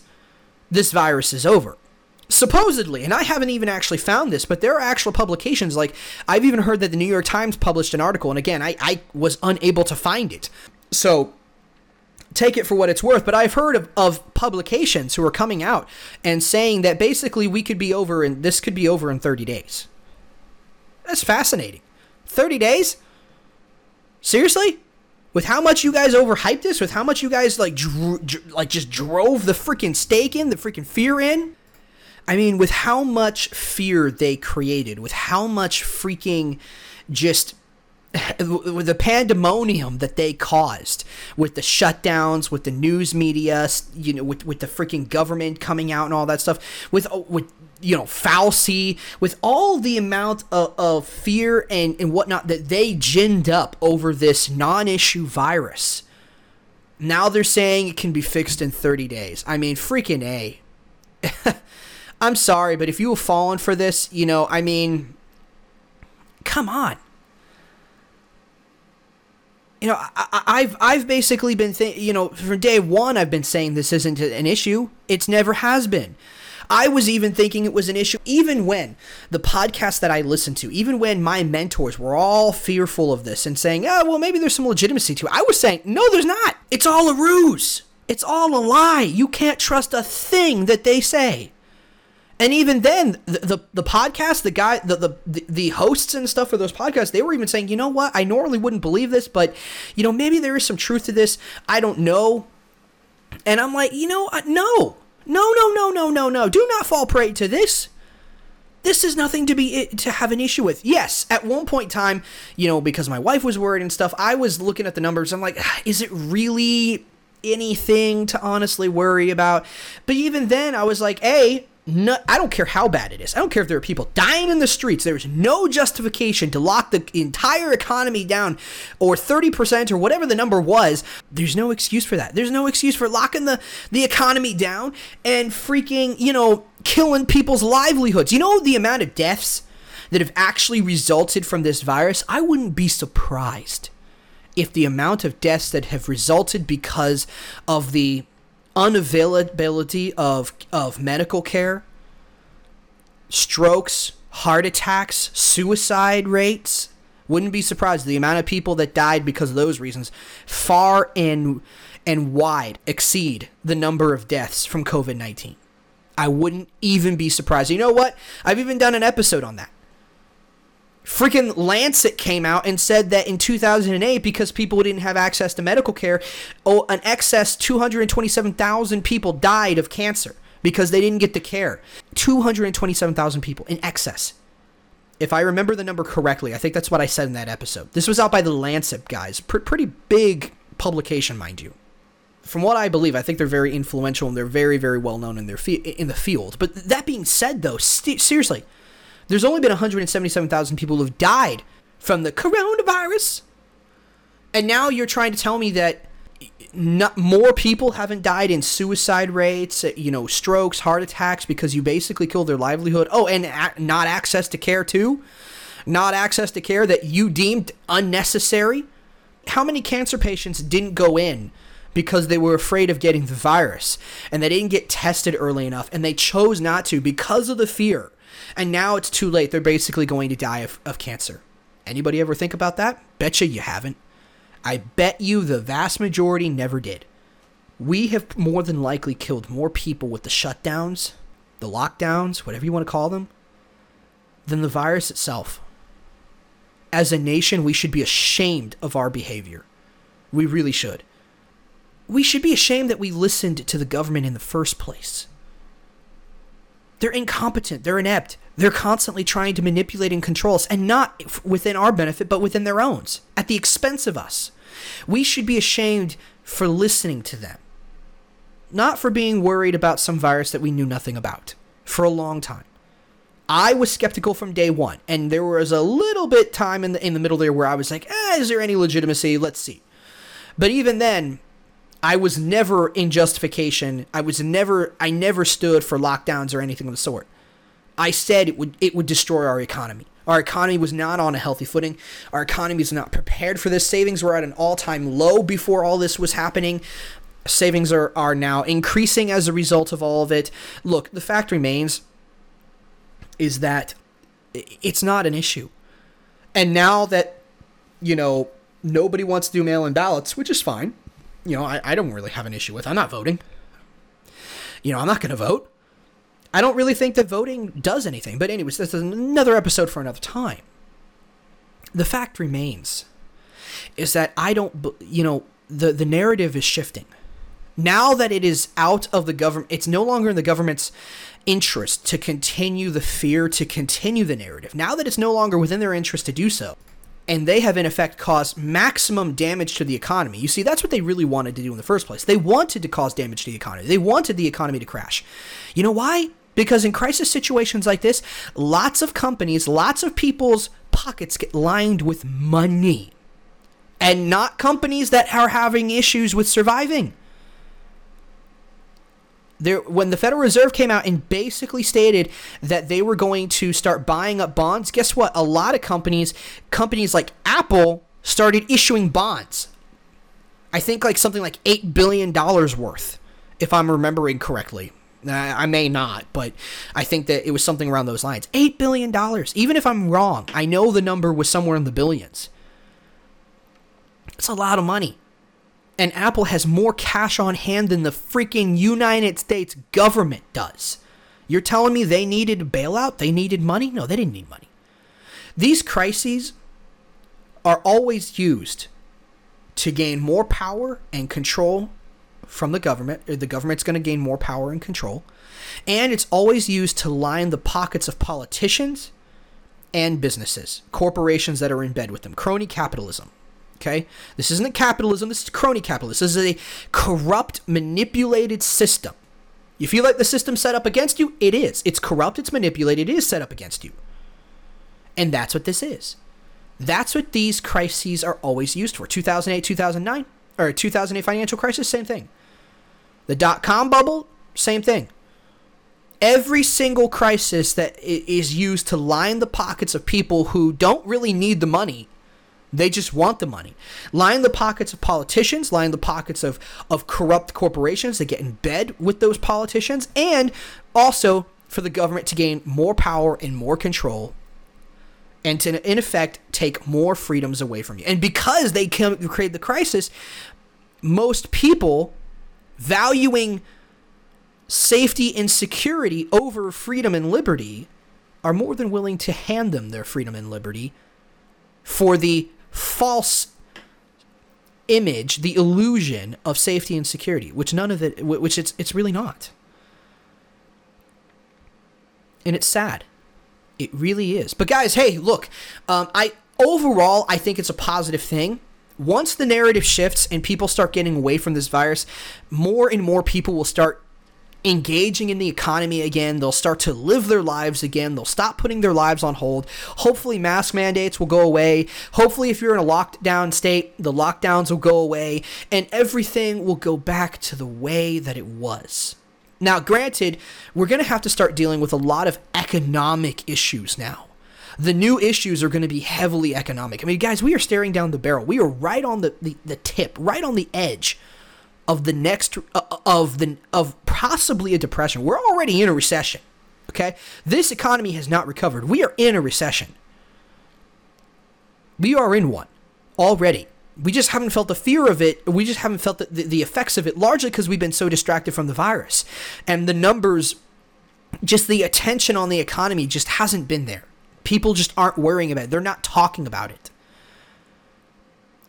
Speaker 1: this virus is over. Supposedly, and I haven't even actually found this, but there are actual publications. Like, I've even heard that the New York Times published an article, and again, I, I was unable to find it. So, take it for what it's worth, but I've heard of, of publications who are coming out and saying that basically we could be over and this could be over in 30 days. That's fascinating. 30 days? Seriously? With how much you guys overhyped this, with how much you guys like dr- dr- like just drove the freaking stake in, the freaking fear in? I mean, with how much fear they created, with how much freaking just with the pandemonium that they caused with the shutdowns, with the news media, you know, with, with the freaking government coming out and all that stuff, with oh, with you know Fauci, with all the amount of, of fear and, and whatnot that they ginned up over this non-issue virus. Now they're saying it can be fixed in 30 days. I mean, freaking A. I'm sorry, but if you have fallen for this, you know, I mean, come on you know, I, have I've basically been, th- you know, from day one, I've been saying this isn't an issue. It's never has been. I was even thinking it was an issue, even when the podcast that I listened to, even when my mentors were all fearful of this and saying, oh, well, maybe there's some legitimacy to it. I was saying, no, there's not. It's all a ruse. It's all a lie. You can't trust a thing that they say. And even then, the, the, the podcast, the guy, the, the the hosts and stuff for those podcasts, they were even saying, you know what? I normally wouldn't believe this, but you know, maybe there is some truth to this. I don't know. And I'm like, you know, no, no, no, no, no, no, no. Do not fall prey to this. This is nothing to be to have an issue with. Yes, at one point in time, you know, because my wife was worried and stuff, I was looking at the numbers. I'm like, is it really anything to honestly worry about? But even then, I was like, a no, I don't care how bad it is. I don't care if there are people dying in the streets. There's no justification to lock the entire economy down or 30% or whatever the number was. There's no excuse for that. There's no excuse for locking the, the economy down and freaking, you know, killing people's livelihoods. You know the amount of deaths that have actually resulted from this virus? I wouldn't be surprised if the amount of deaths that have resulted because of the unavailability of of medical care, strokes, heart attacks, suicide rates. Wouldn't be surprised the amount of people that died because of those reasons far and and wide exceed the number of deaths from COVID nineteen. I wouldn't even be surprised. You know what? I've even done an episode on that. Freaking Lancet came out and said that in 2008, because people didn't have access to medical care, oh, an excess 227,000 people died of cancer because they didn't get the care. 227,000 people in excess. If I remember the number correctly, I think that's what I said in that episode. This was out by the Lancet guys. Pretty big publication, mind you. From what I believe, I think they're very influential and they're very, very well known in their fe- in the field. But that being said, though, st- seriously, there's only been 177,000 people who've died from the coronavirus. And now you're trying to tell me that not, more people haven't died in suicide rates, uh, you know, strokes, heart attacks because you basically killed their livelihood. Oh, and a- not access to care too? Not access to care that you deemed unnecessary? How many cancer patients didn't go in because they were afraid of getting the virus and they didn't get tested early enough and they chose not to because of the fear and now it's too late. They're basically going to die of, of cancer. Anybody ever think about that? Betcha you haven't. I bet you the vast majority never did. We have more than likely killed more people with the shutdowns, the lockdowns, whatever you want to call them, than the virus itself. As a nation, we should be ashamed of our behavior. We really should. We should be ashamed that we listened to the government in the first place. They're incompetent. They're inept. They're constantly trying to manipulate and control us, and not within our benefit, but within their own, at the expense of us. We should be ashamed for listening to them, not for being worried about some virus that we knew nothing about for a long time. I was skeptical from day one, and there was a little bit time in the in the middle there where I was like, eh, "Is there any legitimacy? Let's see." But even then, I was never in justification. I was never I never stood for lockdowns or anything of the sort. I said it would it would destroy our economy. Our economy was not on a healthy footing. Our economy is not prepared for this. Savings were at an all-time low before all this was happening. Savings are, are now increasing as a result of all of it. Look, the fact remains is that it's not an issue. And now that, you know, nobody wants to do mail in ballots, which is fine you know, I, I don't really have an issue with. I'm not voting. You know, I'm not going to vote. I don't really think that voting does anything. But, anyways, this is another episode for another time. The fact remains is that I don't, you know, the, the narrative is shifting. Now that it is out of the government, it's no longer in the government's interest to continue the fear, to continue the narrative. Now that it's no longer within their interest to do so, and they have in effect caused maximum damage to the economy. You see, that's what they really wanted to do in the first place. They wanted to cause damage to the economy. They wanted the economy to crash. You know why? Because in crisis situations like this, lots of companies, lots of people's pockets get lined with money. And not companies that are having issues with surviving there when the Federal Reserve came out and basically stated that they were going to start buying up bonds, guess what? A lot of companies, companies like Apple started issuing bonds. I think like something like 8 billion dollars worth if I'm remembering correctly. I may not, but I think that it was something around those lines. $8 billion. Even if I'm wrong, I know the number was somewhere in the billions. It's a lot of money and Apple has more cash on hand than the freaking United States government does. You're telling me they needed a bailout? They needed money? No, they didn't need money. These crises are always used to gain more power and control from the government. The government's going to gain more power and control. And it's always used to line the pockets of politicians and businesses, corporations that are in bed with them. Crony capitalism. Okay? This isn't capitalism, this is crony capitalism. This is a corrupt, manipulated system. You feel like the system's set up against you? It is. It's corrupt, it's manipulated, it is set up against you. And that's what this is. That's what these crises are always used for. 2008, 2009, or 2008 financial crisis, same thing. The dot com bubble, same thing. Every single crisis that is used to line the pockets of people who don't really need the money they just want the money. Line the pockets of politicians, line the pockets of, of corrupt corporations that get in bed with those politicians, and also for the government to gain more power and more control and to, in effect, take more freedoms away from you. And because they create the crisis, most people valuing safety and security over freedom and liberty are more than willing to hand them their freedom and liberty for the false image, the illusion of safety and security, which none of it, which it's it's really not. And it's sad. It really is. But guys, hey, look, um, I overall I think it's a positive thing. Once the narrative shifts and people start getting away from this virus, more and more people will start engaging in the economy again. They'll start to live their lives again. They'll stop putting their lives on hold. Hopefully, mask mandates will go away. Hopefully, if you're in a lockdown state, the lockdowns will go away and everything will go back to the way that it was. Now, granted, we're going to have to start dealing with a lot of economic issues now. The new issues are going to be heavily economic. I mean, guys, we are staring down the barrel. We are right on the, the, the tip, right on the edge of the next uh, of the of possibly a depression. We're already in a recession. Okay? This economy has not recovered. We are in a recession. We are in one already. We just haven't felt the fear of it. We just haven't felt the, the, the effects of it, largely because we've been so distracted from the virus. And the numbers, just the attention on the economy just hasn't been there. People just aren't worrying about it. They're not talking about it.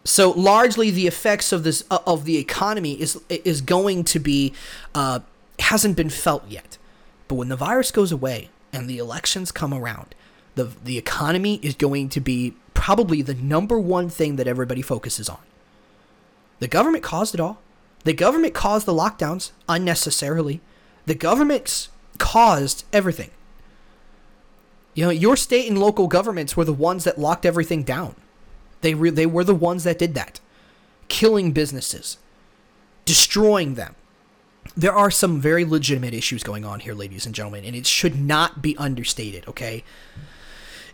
Speaker 1: So largely, the effects of this uh, of the economy is is going to be uh, hasn't been felt yet. But when the virus goes away and the elections come around, the the economy is going to be probably the number one thing that everybody focuses on. The government caused it all. The government caused the lockdowns unnecessarily. The government's caused everything. You know, your state and local governments were the ones that locked everything down. They re- they were the ones that did that, killing businesses, destroying them. There are some very legitimate issues going on here, ladies and gentlemen, and it should not be understated. Okay,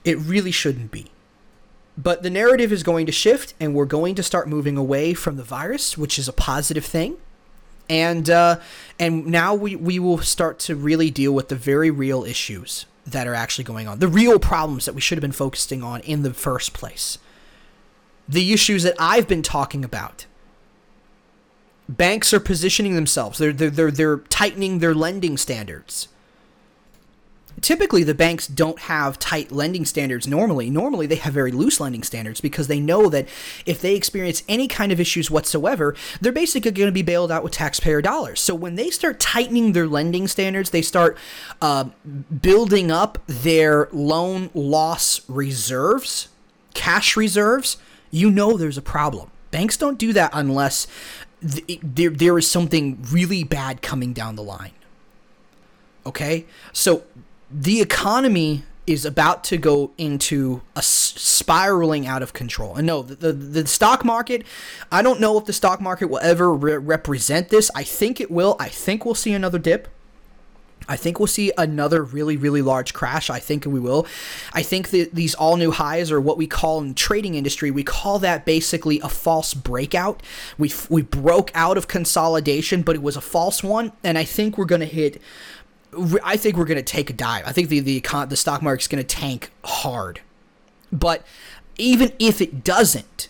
Speaker 1: it really shouldn't be. But the narrative is going to shift, and we're going to start moving away from the virus, which is a positive thing and uh, and now we, we will start to really deal with the very real issues that are actually going on the real problems that we should have been focusing on in the first place the issues that I've been talking about. Banks are positioning themselves. They're, they're, they're, they're tightening their lending standards. Typically, the banks don't have tight lending standards normally. Normally, they have very loose lending standards because they know that if they experience any kind of issues whatsoever, they're basically going to be bailed out with taxpayer dollars. So, when they start tightening their lending standards, they start uh, building up their loan loss reserves cash reserves, you know there's a problem. Banks don't do that unless th- there, there is something really bad coming down the line. Okay? So the economy is about to go into a spiraling out of control. And no, the, the, the stock market, I don't know if the stock market will ever re- represent this. I think it will. I think we'll see another dip. I think we'll see another really, really large crash. I think we will. I think that these all new highs are what we call in trading industry, we call that basically a false breakout. We, we broke out of consolidation, but it was a false one. And I think we're going to hit I think we're going to take a dive. I think the the the stock market's going to tank hard. But even if it doesn't,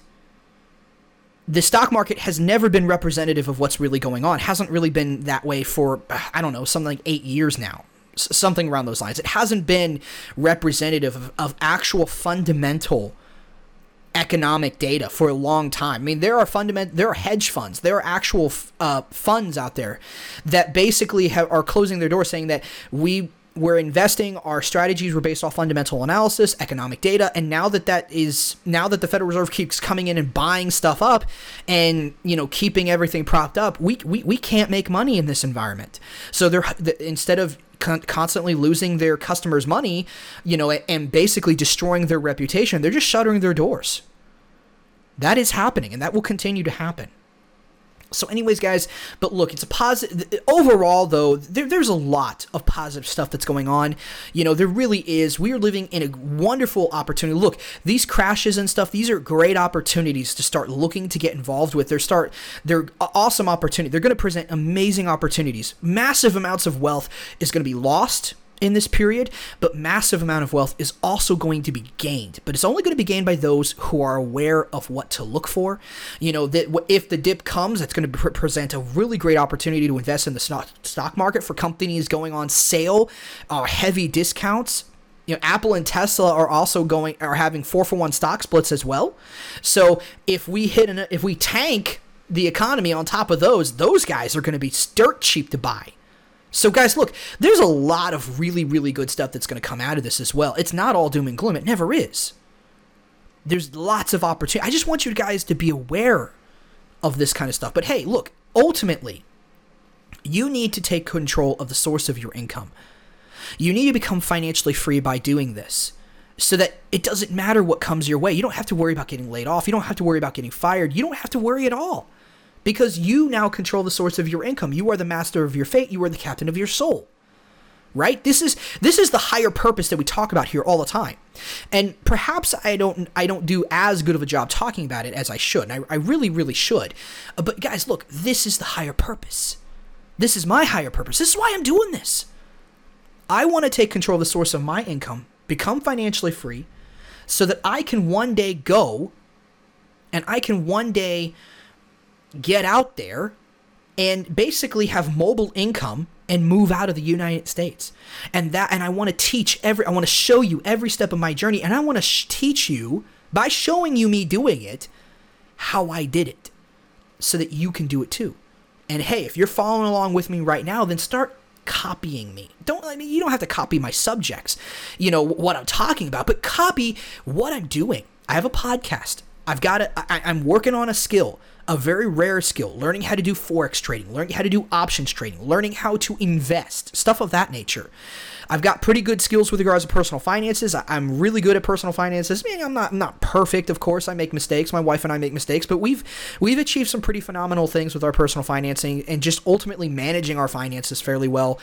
Speaker 1: the stock market has never been representative of what's really going on. It hasn't really been that way for I don't know, something like 8 years now. something around those lines. It hasn't been representative of, of actual fundamental economic data for a long time. I mean, there are fundament, there are hedge funds, there are actual uh, funds out there that basically have, are closing their doors, saying that we we're investing our strategies were based off fundamental analysis economic data and now that that is now that the federal reserve keeps coming in and buying stuff up and you know keeping everything propped up we we, we can't make money in this environment so they're instead of con- constantly losing their customers' money, you know, and basically destroying their reputation. They're just shuttering their doors. That is happening, and that will continue to happen. So, anyways, guys, but look, it's a positive. Overall, though, there, there's a lot of positive stuff that's going on. You know, there really is. We are living in a wonderful opportunity. Look, these crashes and stuff, these are great opportunities to start looking to get involved with. They're start, they're awesome opportunity. They're going to present amazing opportunities. Massive amounts of wealth is going to be lost in this period, but massive amount of wealth is also going to be gained. But it's only going to be gained by those who are aware of what to look for. You know that if the dip comes, it's going to pre- present a really great opportunity to invest in the stock market for companies going on sale, uh, heavy discounts. You know, Apple and Tesla are also going are having four for one stock splits as well. So if we hit an if we tank the economy on top of those, those guys are going to be dirt cheap to buy. So, guys, look, there's a lot of really, really good stuff that's going to come out of this as well. It's not all doom and gloom, it never is. There's lots of opportunity. I just want you guys to be aware of this kind of stuff. But hey, look, ultimately, you need to take control of the source of your income. You need to become financially free by doing this so that it doesn't matter what comes your way. You don't have to worry about getting laid off. You don't have to worry about getting fired. You don't have to worry at all because you now control the source of your income. You are the master of your fate. You are the captain of your soul. Right? This is this is the higher purpose that we talk about here all the time. And perhaps I don't I don't do as good of a job talking about it as I should. I, I really, really should. Uh, but guys, look, this is the higher purpose. This is my higher purpose. This is why I'm doing this. I want to take control of the source of my income, become financially free, so that I can one day go and I can one day get out there and basically have mobile income and move out of the United States. And that and I want to teach every I want to show you every step of my journey and I want to sh- teach you by showing you me doing it how I did it so that you can do it too. And hey, if you're following along with me right now, then start copying me. Don't I mean you don't have to copy my subjects, you know what I'm talking about, but copy what I'm doing. I have a podcast. I've got it. I'm working on a skill a very rare skill, learning how to do forex trading, learning how to do options trading, learning how to invest, stuff of that nature. I've got pretty good skills with regards to personal finances. I'm really good at personal finances. I mean, I'm not I'm not perfect, of course. I make mistakes. My wife and I make mistakes, but we've we've achieved some pretty phenomenal things with our personal financing and just ultimately managing our finances fairly well.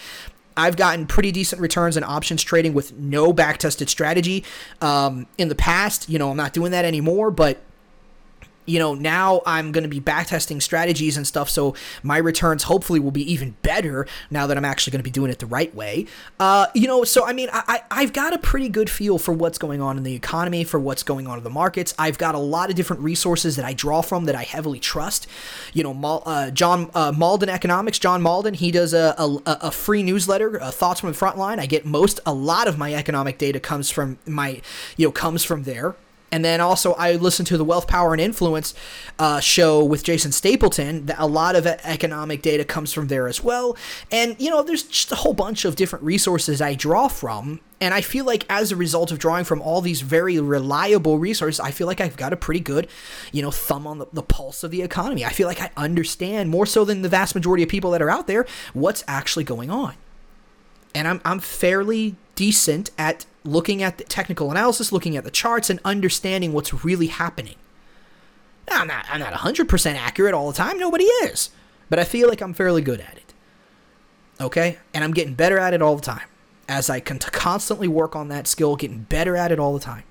Speaker 1: I've gotten pretty decent returns in options trading with no back tested strategy. Um, in the past, you know, I'm not doing that anymore, but you know, now I'm going to be backtesting strategies and stuff, so my returns hopefully will be even better now that I'm actually going to be doing it the right way. Uh, you know, so I mean, I, I, have got a pretty good feel for what's going on in the economy, for what's going on in the markets. I've got a lot of different resources that I draw from that I heavily trust. You know, Mal, uh, John uh, Mauldin Economics, John Mauldin, he does a, a, a free newsletter, uh, Thoughts from the Frontline. I get most, a lot of my economic data comes from my, you know, comes from there And then also, I listened to the Wealth, Power, and Influence uh, show with Jason Stapleton. A lot of economic data comes from there as well. And, you know, there's just a whole bunch of different resources I draw from. And I feel like as a result of drawing from all these very reliable resources, I feel like I've got a pretty good, you know, thumb on the, the pulse of the economy. I feel like I understand more so than the vast majority of people that are out there what's actually going on. And I'm, I'm fairly decent at looking at the technical analysis, looking at the charts, and understanding what's really happening. Now, I'm not, I'm not 100% accurate all the time. Nobody is. But I feel like I'm fairly good at it. Okay? And I'm getting better at it all the time. As I can constantly work on that skill, getting better at it all the time.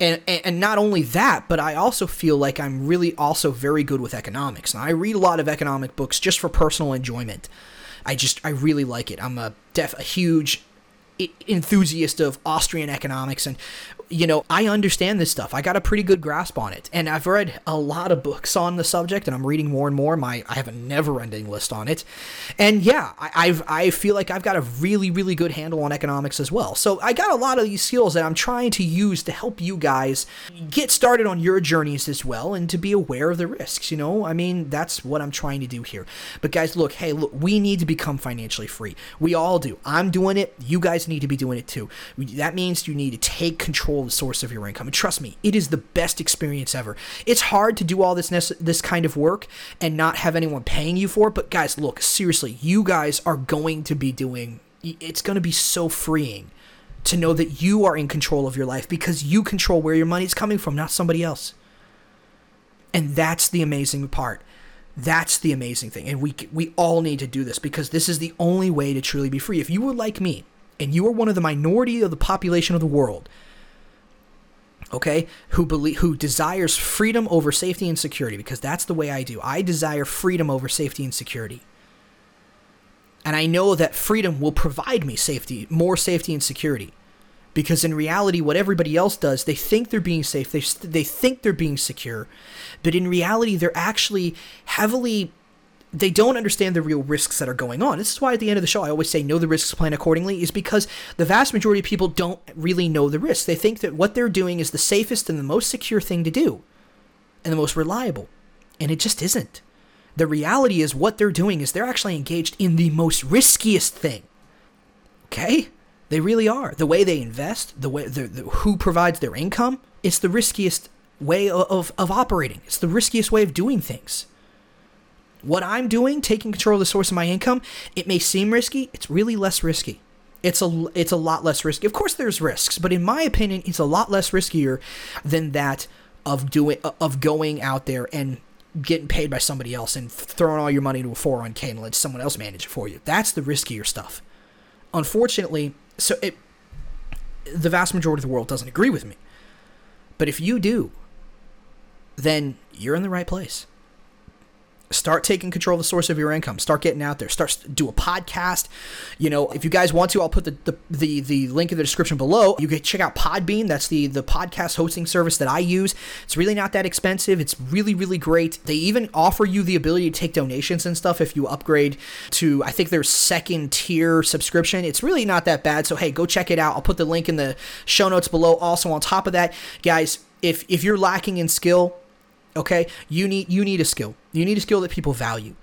Speaker 1: And, and, and not only that, but I also feel like I'm really also very good with economics. Now, I read a lot of economic books just for personal enjoyment. I just I really like it. I'm a def a huge enthusiast of Austrian economics and you know, I understand this stuff. I got a pretty good grasp on it. And I've read a lot of books on the subject and I'm reading more and more. My I have a never-ending list on it. And yeah, I, I've I feel like I've got a really, really good handle on economics as well. So I got a lot of these skills that I'm trying to use to help you guys get started on your journeys as well and to be aware of the risks, you know? I mean, that's what I'm trying to do here. But guys, look, hey, look, we need to become financially free. We all do. I'm doing it. You guys need to be doing it too. That means you need to take control the source of your income. And trust me, it is the best experience ever. It's hard to do all this this kind of work and not have anyone paying you for it. But guys, look, seriously, you guys are going to be doing. It's going to be so freeing to know that you are in control of your life because you control where your money's coming from, not somebody else. And that's the amazing part. That's the amazing thing. And we we all need to do this because this is the only way to truly be free. If you were like me and you are one of the minority of the population of the world, okay who believe who desires freedom over safety and security because that's the way I do. I desire freedom over safety and security. And I know that freedom will provide me safety, more safety and security. Because in reality what everybody else does, they think they're being safe, they they think they're being secure, but in reality they're actually heavily they don't understand the real risks that are going on. This is why at the end of the show I always say know the risks, plan accordingly, is because the vast majority of people don't really know the risks. They think that what they're doing is the safest and the most secure thing to do and the most reliable. And it just isn't. The reality is what they're doing is they're actually engaged in the most riskiest thing. Okay? They really are. The way they invest, the way the, the who provides their income, it's the riskiest way of, of, of operating. It's the riskiest way of doing things what I'm doing, taking control of the source of my income, it may seem risky, it's really less risky. It's a it's a lot less risky. Of course there's risks, but in my opinion, it's a lot less riskier than that of doing of going out there and getting paid by somebody else and throwing all your money into a 401k and let someone else manage it for you. That's the riskier stuff. Unfortunately, so it the vast majority of the world doesn't agree with me. But if you do, then you're in the right place start taking control of the source of your income. Start getting out there. Start do a podcast. You know if you guys want to i'll put the the, the, the link in the description below. You can check out podbean. That's the the podcast hosting service that i use. It's really not that expensive. It's really really great. They even offer you the ability to take donations and stuff if you upgrade to i think their second tier subscription. It's really not that bad. So hey go check it out. I'll put the link in the show notes below also on top of that. Guys if if you're lacking in skill okay? You need you need a skill. You need a skill that people value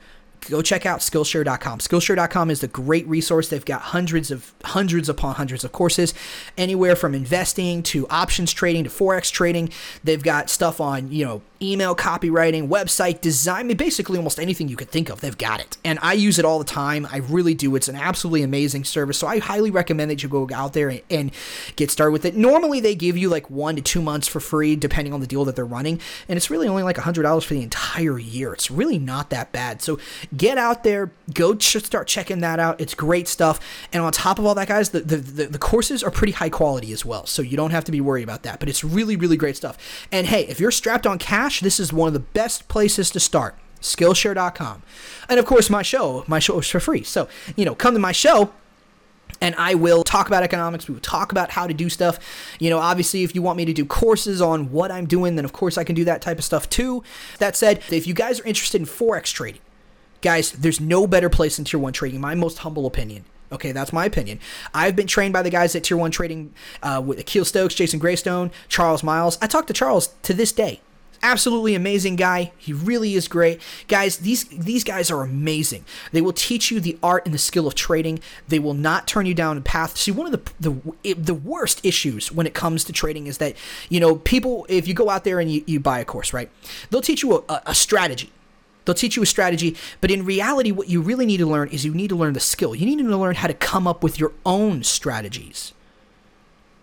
Speaker 1: go check out skillshare.com skillshare.com is a great resource they've got hundreds of hundreds upon hundreds of courses anywhere from investing to options trading to forex trading they've got stuff on you know email copywriting, website design, I mean, basically almost anything you could think of, they've got it. And I use it all the time. I really do. It's an absolutely amazing service. So I highly recommend that you go out there and get started with it. Normally they give you like one to two months for free, depending on the deal that they're running. And it's really only like $100 for the entire year. It's really not that bad. So get out there, go ch- start checking that out. It's great stuff. And on top of all that, guys, the, the, the, the courses are pretty high quality as well. So you don't have to be worried about that. But it's really, really great stuff. And hey, if you're strapped on cash, this is one of the best places to start. Skillshare.com. And of course, my show, my show is for free. So, you know, come to my show, and I will talk about economics. We will talk about how to do stuff. You know, obviously, if you want me to do courses on what I'm doing, then of course I can do that type of stuff too. That said, if you guys are interested in Forex trading, guys, there's no better place than Tier 1 trading, my most humble opinion. Okay, that's my opinion. I've been trained by the guys at Tier One Trading uh, with Akil Stokes, Jason Graystone, Charles Miles. I talk to Charles to this day absolutely amazing guy. He really is great. Guys, these these guys are amazing. They will teach you the art and the skill of trading. They will not turn you down a path. See, one of the the the worst issues when it comes to trading is that, you know, people if you go out there and you, you buy a course, right? They'll teach you a, a strategy. They'll teach you a strategy, but in reality, what you really need to learn is you need to learn the skill. You need to learn how to come up with your own strategies.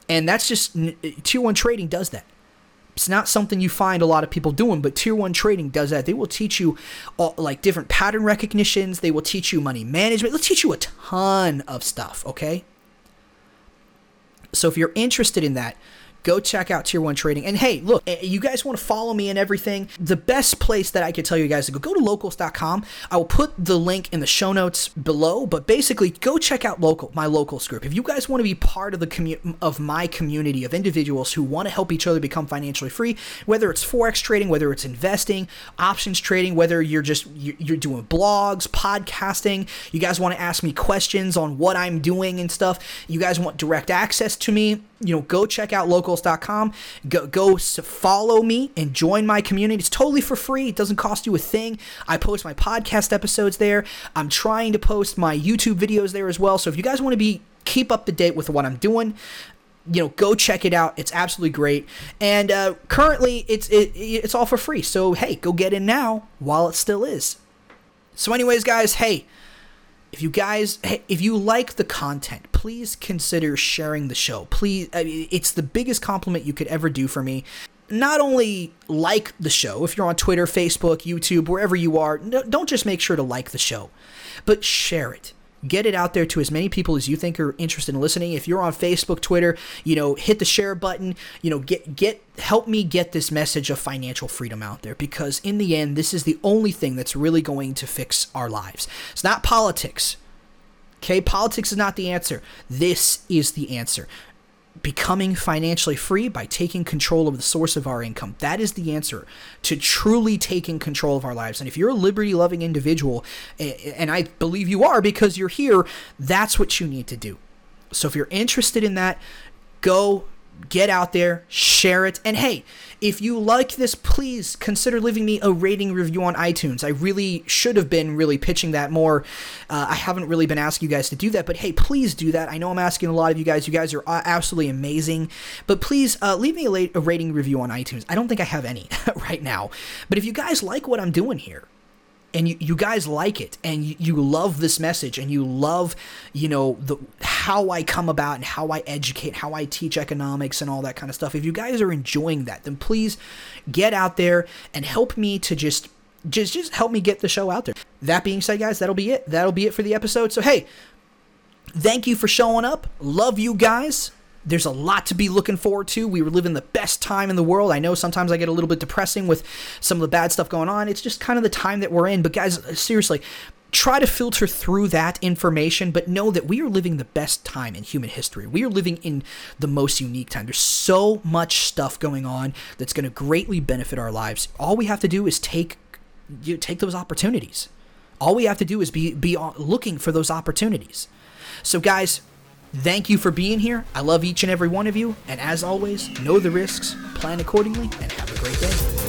Speaker 1: And that's just tier one trading does that. It's not something you find a lot of people doing, but tier one trading does that. They will teach you all, like different pattern recognitions. They will teach you money management. They'll teach you a ton of stuff. Okay. So if you're interested in that, go check out Tier 1 Trading. And hey, look, eh, you guys want to follow me and everything? The best place that I could tell you guys to go, go to locals.com. I will put the link in the show notes below, but basically go check out local, my locals group. If you guys want to be part of the commu- of my community of individuals who want to help each other become financially free, whether it's forex trading, whether it's investing, options trading, whether you're just you're doing blogs, podcasting, you guys want to ask me questions on what I'm doing and stuff, you guys want direct access to me, you know, go check out locals.com. Go, go follow me and join my community. It's totally for free. It doesn't cost you a thing. I post my podcast episodes there. I'm trying to post my YouTube videos there as well. So if you guys want to be keep up to date with what I'm doing, you know, go check it out. It's absolutely great. And uh, currently, it's it, it's all for free. So hey, go get in now while it still is. So, anyways, guys, hey if you guys if you like the content please consider sharing the show. Please it's the biggest compliment you could ever do for me. Not only like the show if you're on twitter facebook youtube wherever you are don't just make sure to like the show but share it get it out there to as many people as you think are interested in listening. If you're on facebook twitter you know hit the share button you know get get help me get this message of financial freedom out there because in the end this is the only thing that's really going to fix our lives. It's not politics. Okay politics is not the answer. This is the answer becoming financially free by taking control of the source of our income. That is the answer to truly taking control of our lives. And if you're a liberty loving individual, and I believe you are because you're here, that's what you need to do. So if you're interested in that, go get out there, share it, and hey, if you like this, please consider leaving me a rating review on iTunes. I really should have been really pitching that more. Uh, I haven't really been asking you guys to do that, but hey, please do that. I know I'm asking a lot of you guys. You guys are uh, absolutely amazing, but please uh, leave me a, a rating review on iTunes. I don't think I have any right now, but if you guys like what I'm doing here, and you, you guys like it and you, love this message and you love you know the how i come about and how i educate how i teach economics and all that kind of stuff. If you guys are enjoying that then please get out there and help me to just just just help me get the show out there. That being said guys that'll be it. That'll be it for the episode. So hey thank you for showing up. Love you guys there's a lot to be looking forward to. We were living the best time in the world. I know sometimes I get a little bit depressing with some of the bad stuff going on. It's just kind of the time that we're in. But guys, seriously, try to filter through that information, but know that we are living the best time in human history. We are living in the most unique time. There's so much stuff going on that's going to greatly benefit our lives. All we have to do is take you take those opportunities. All we have to do is be be uh, looking for those opportunities. So guys, Thank you for being here. I love each and every one of you. And as always, know the risks, plan accordingly, and have a great day.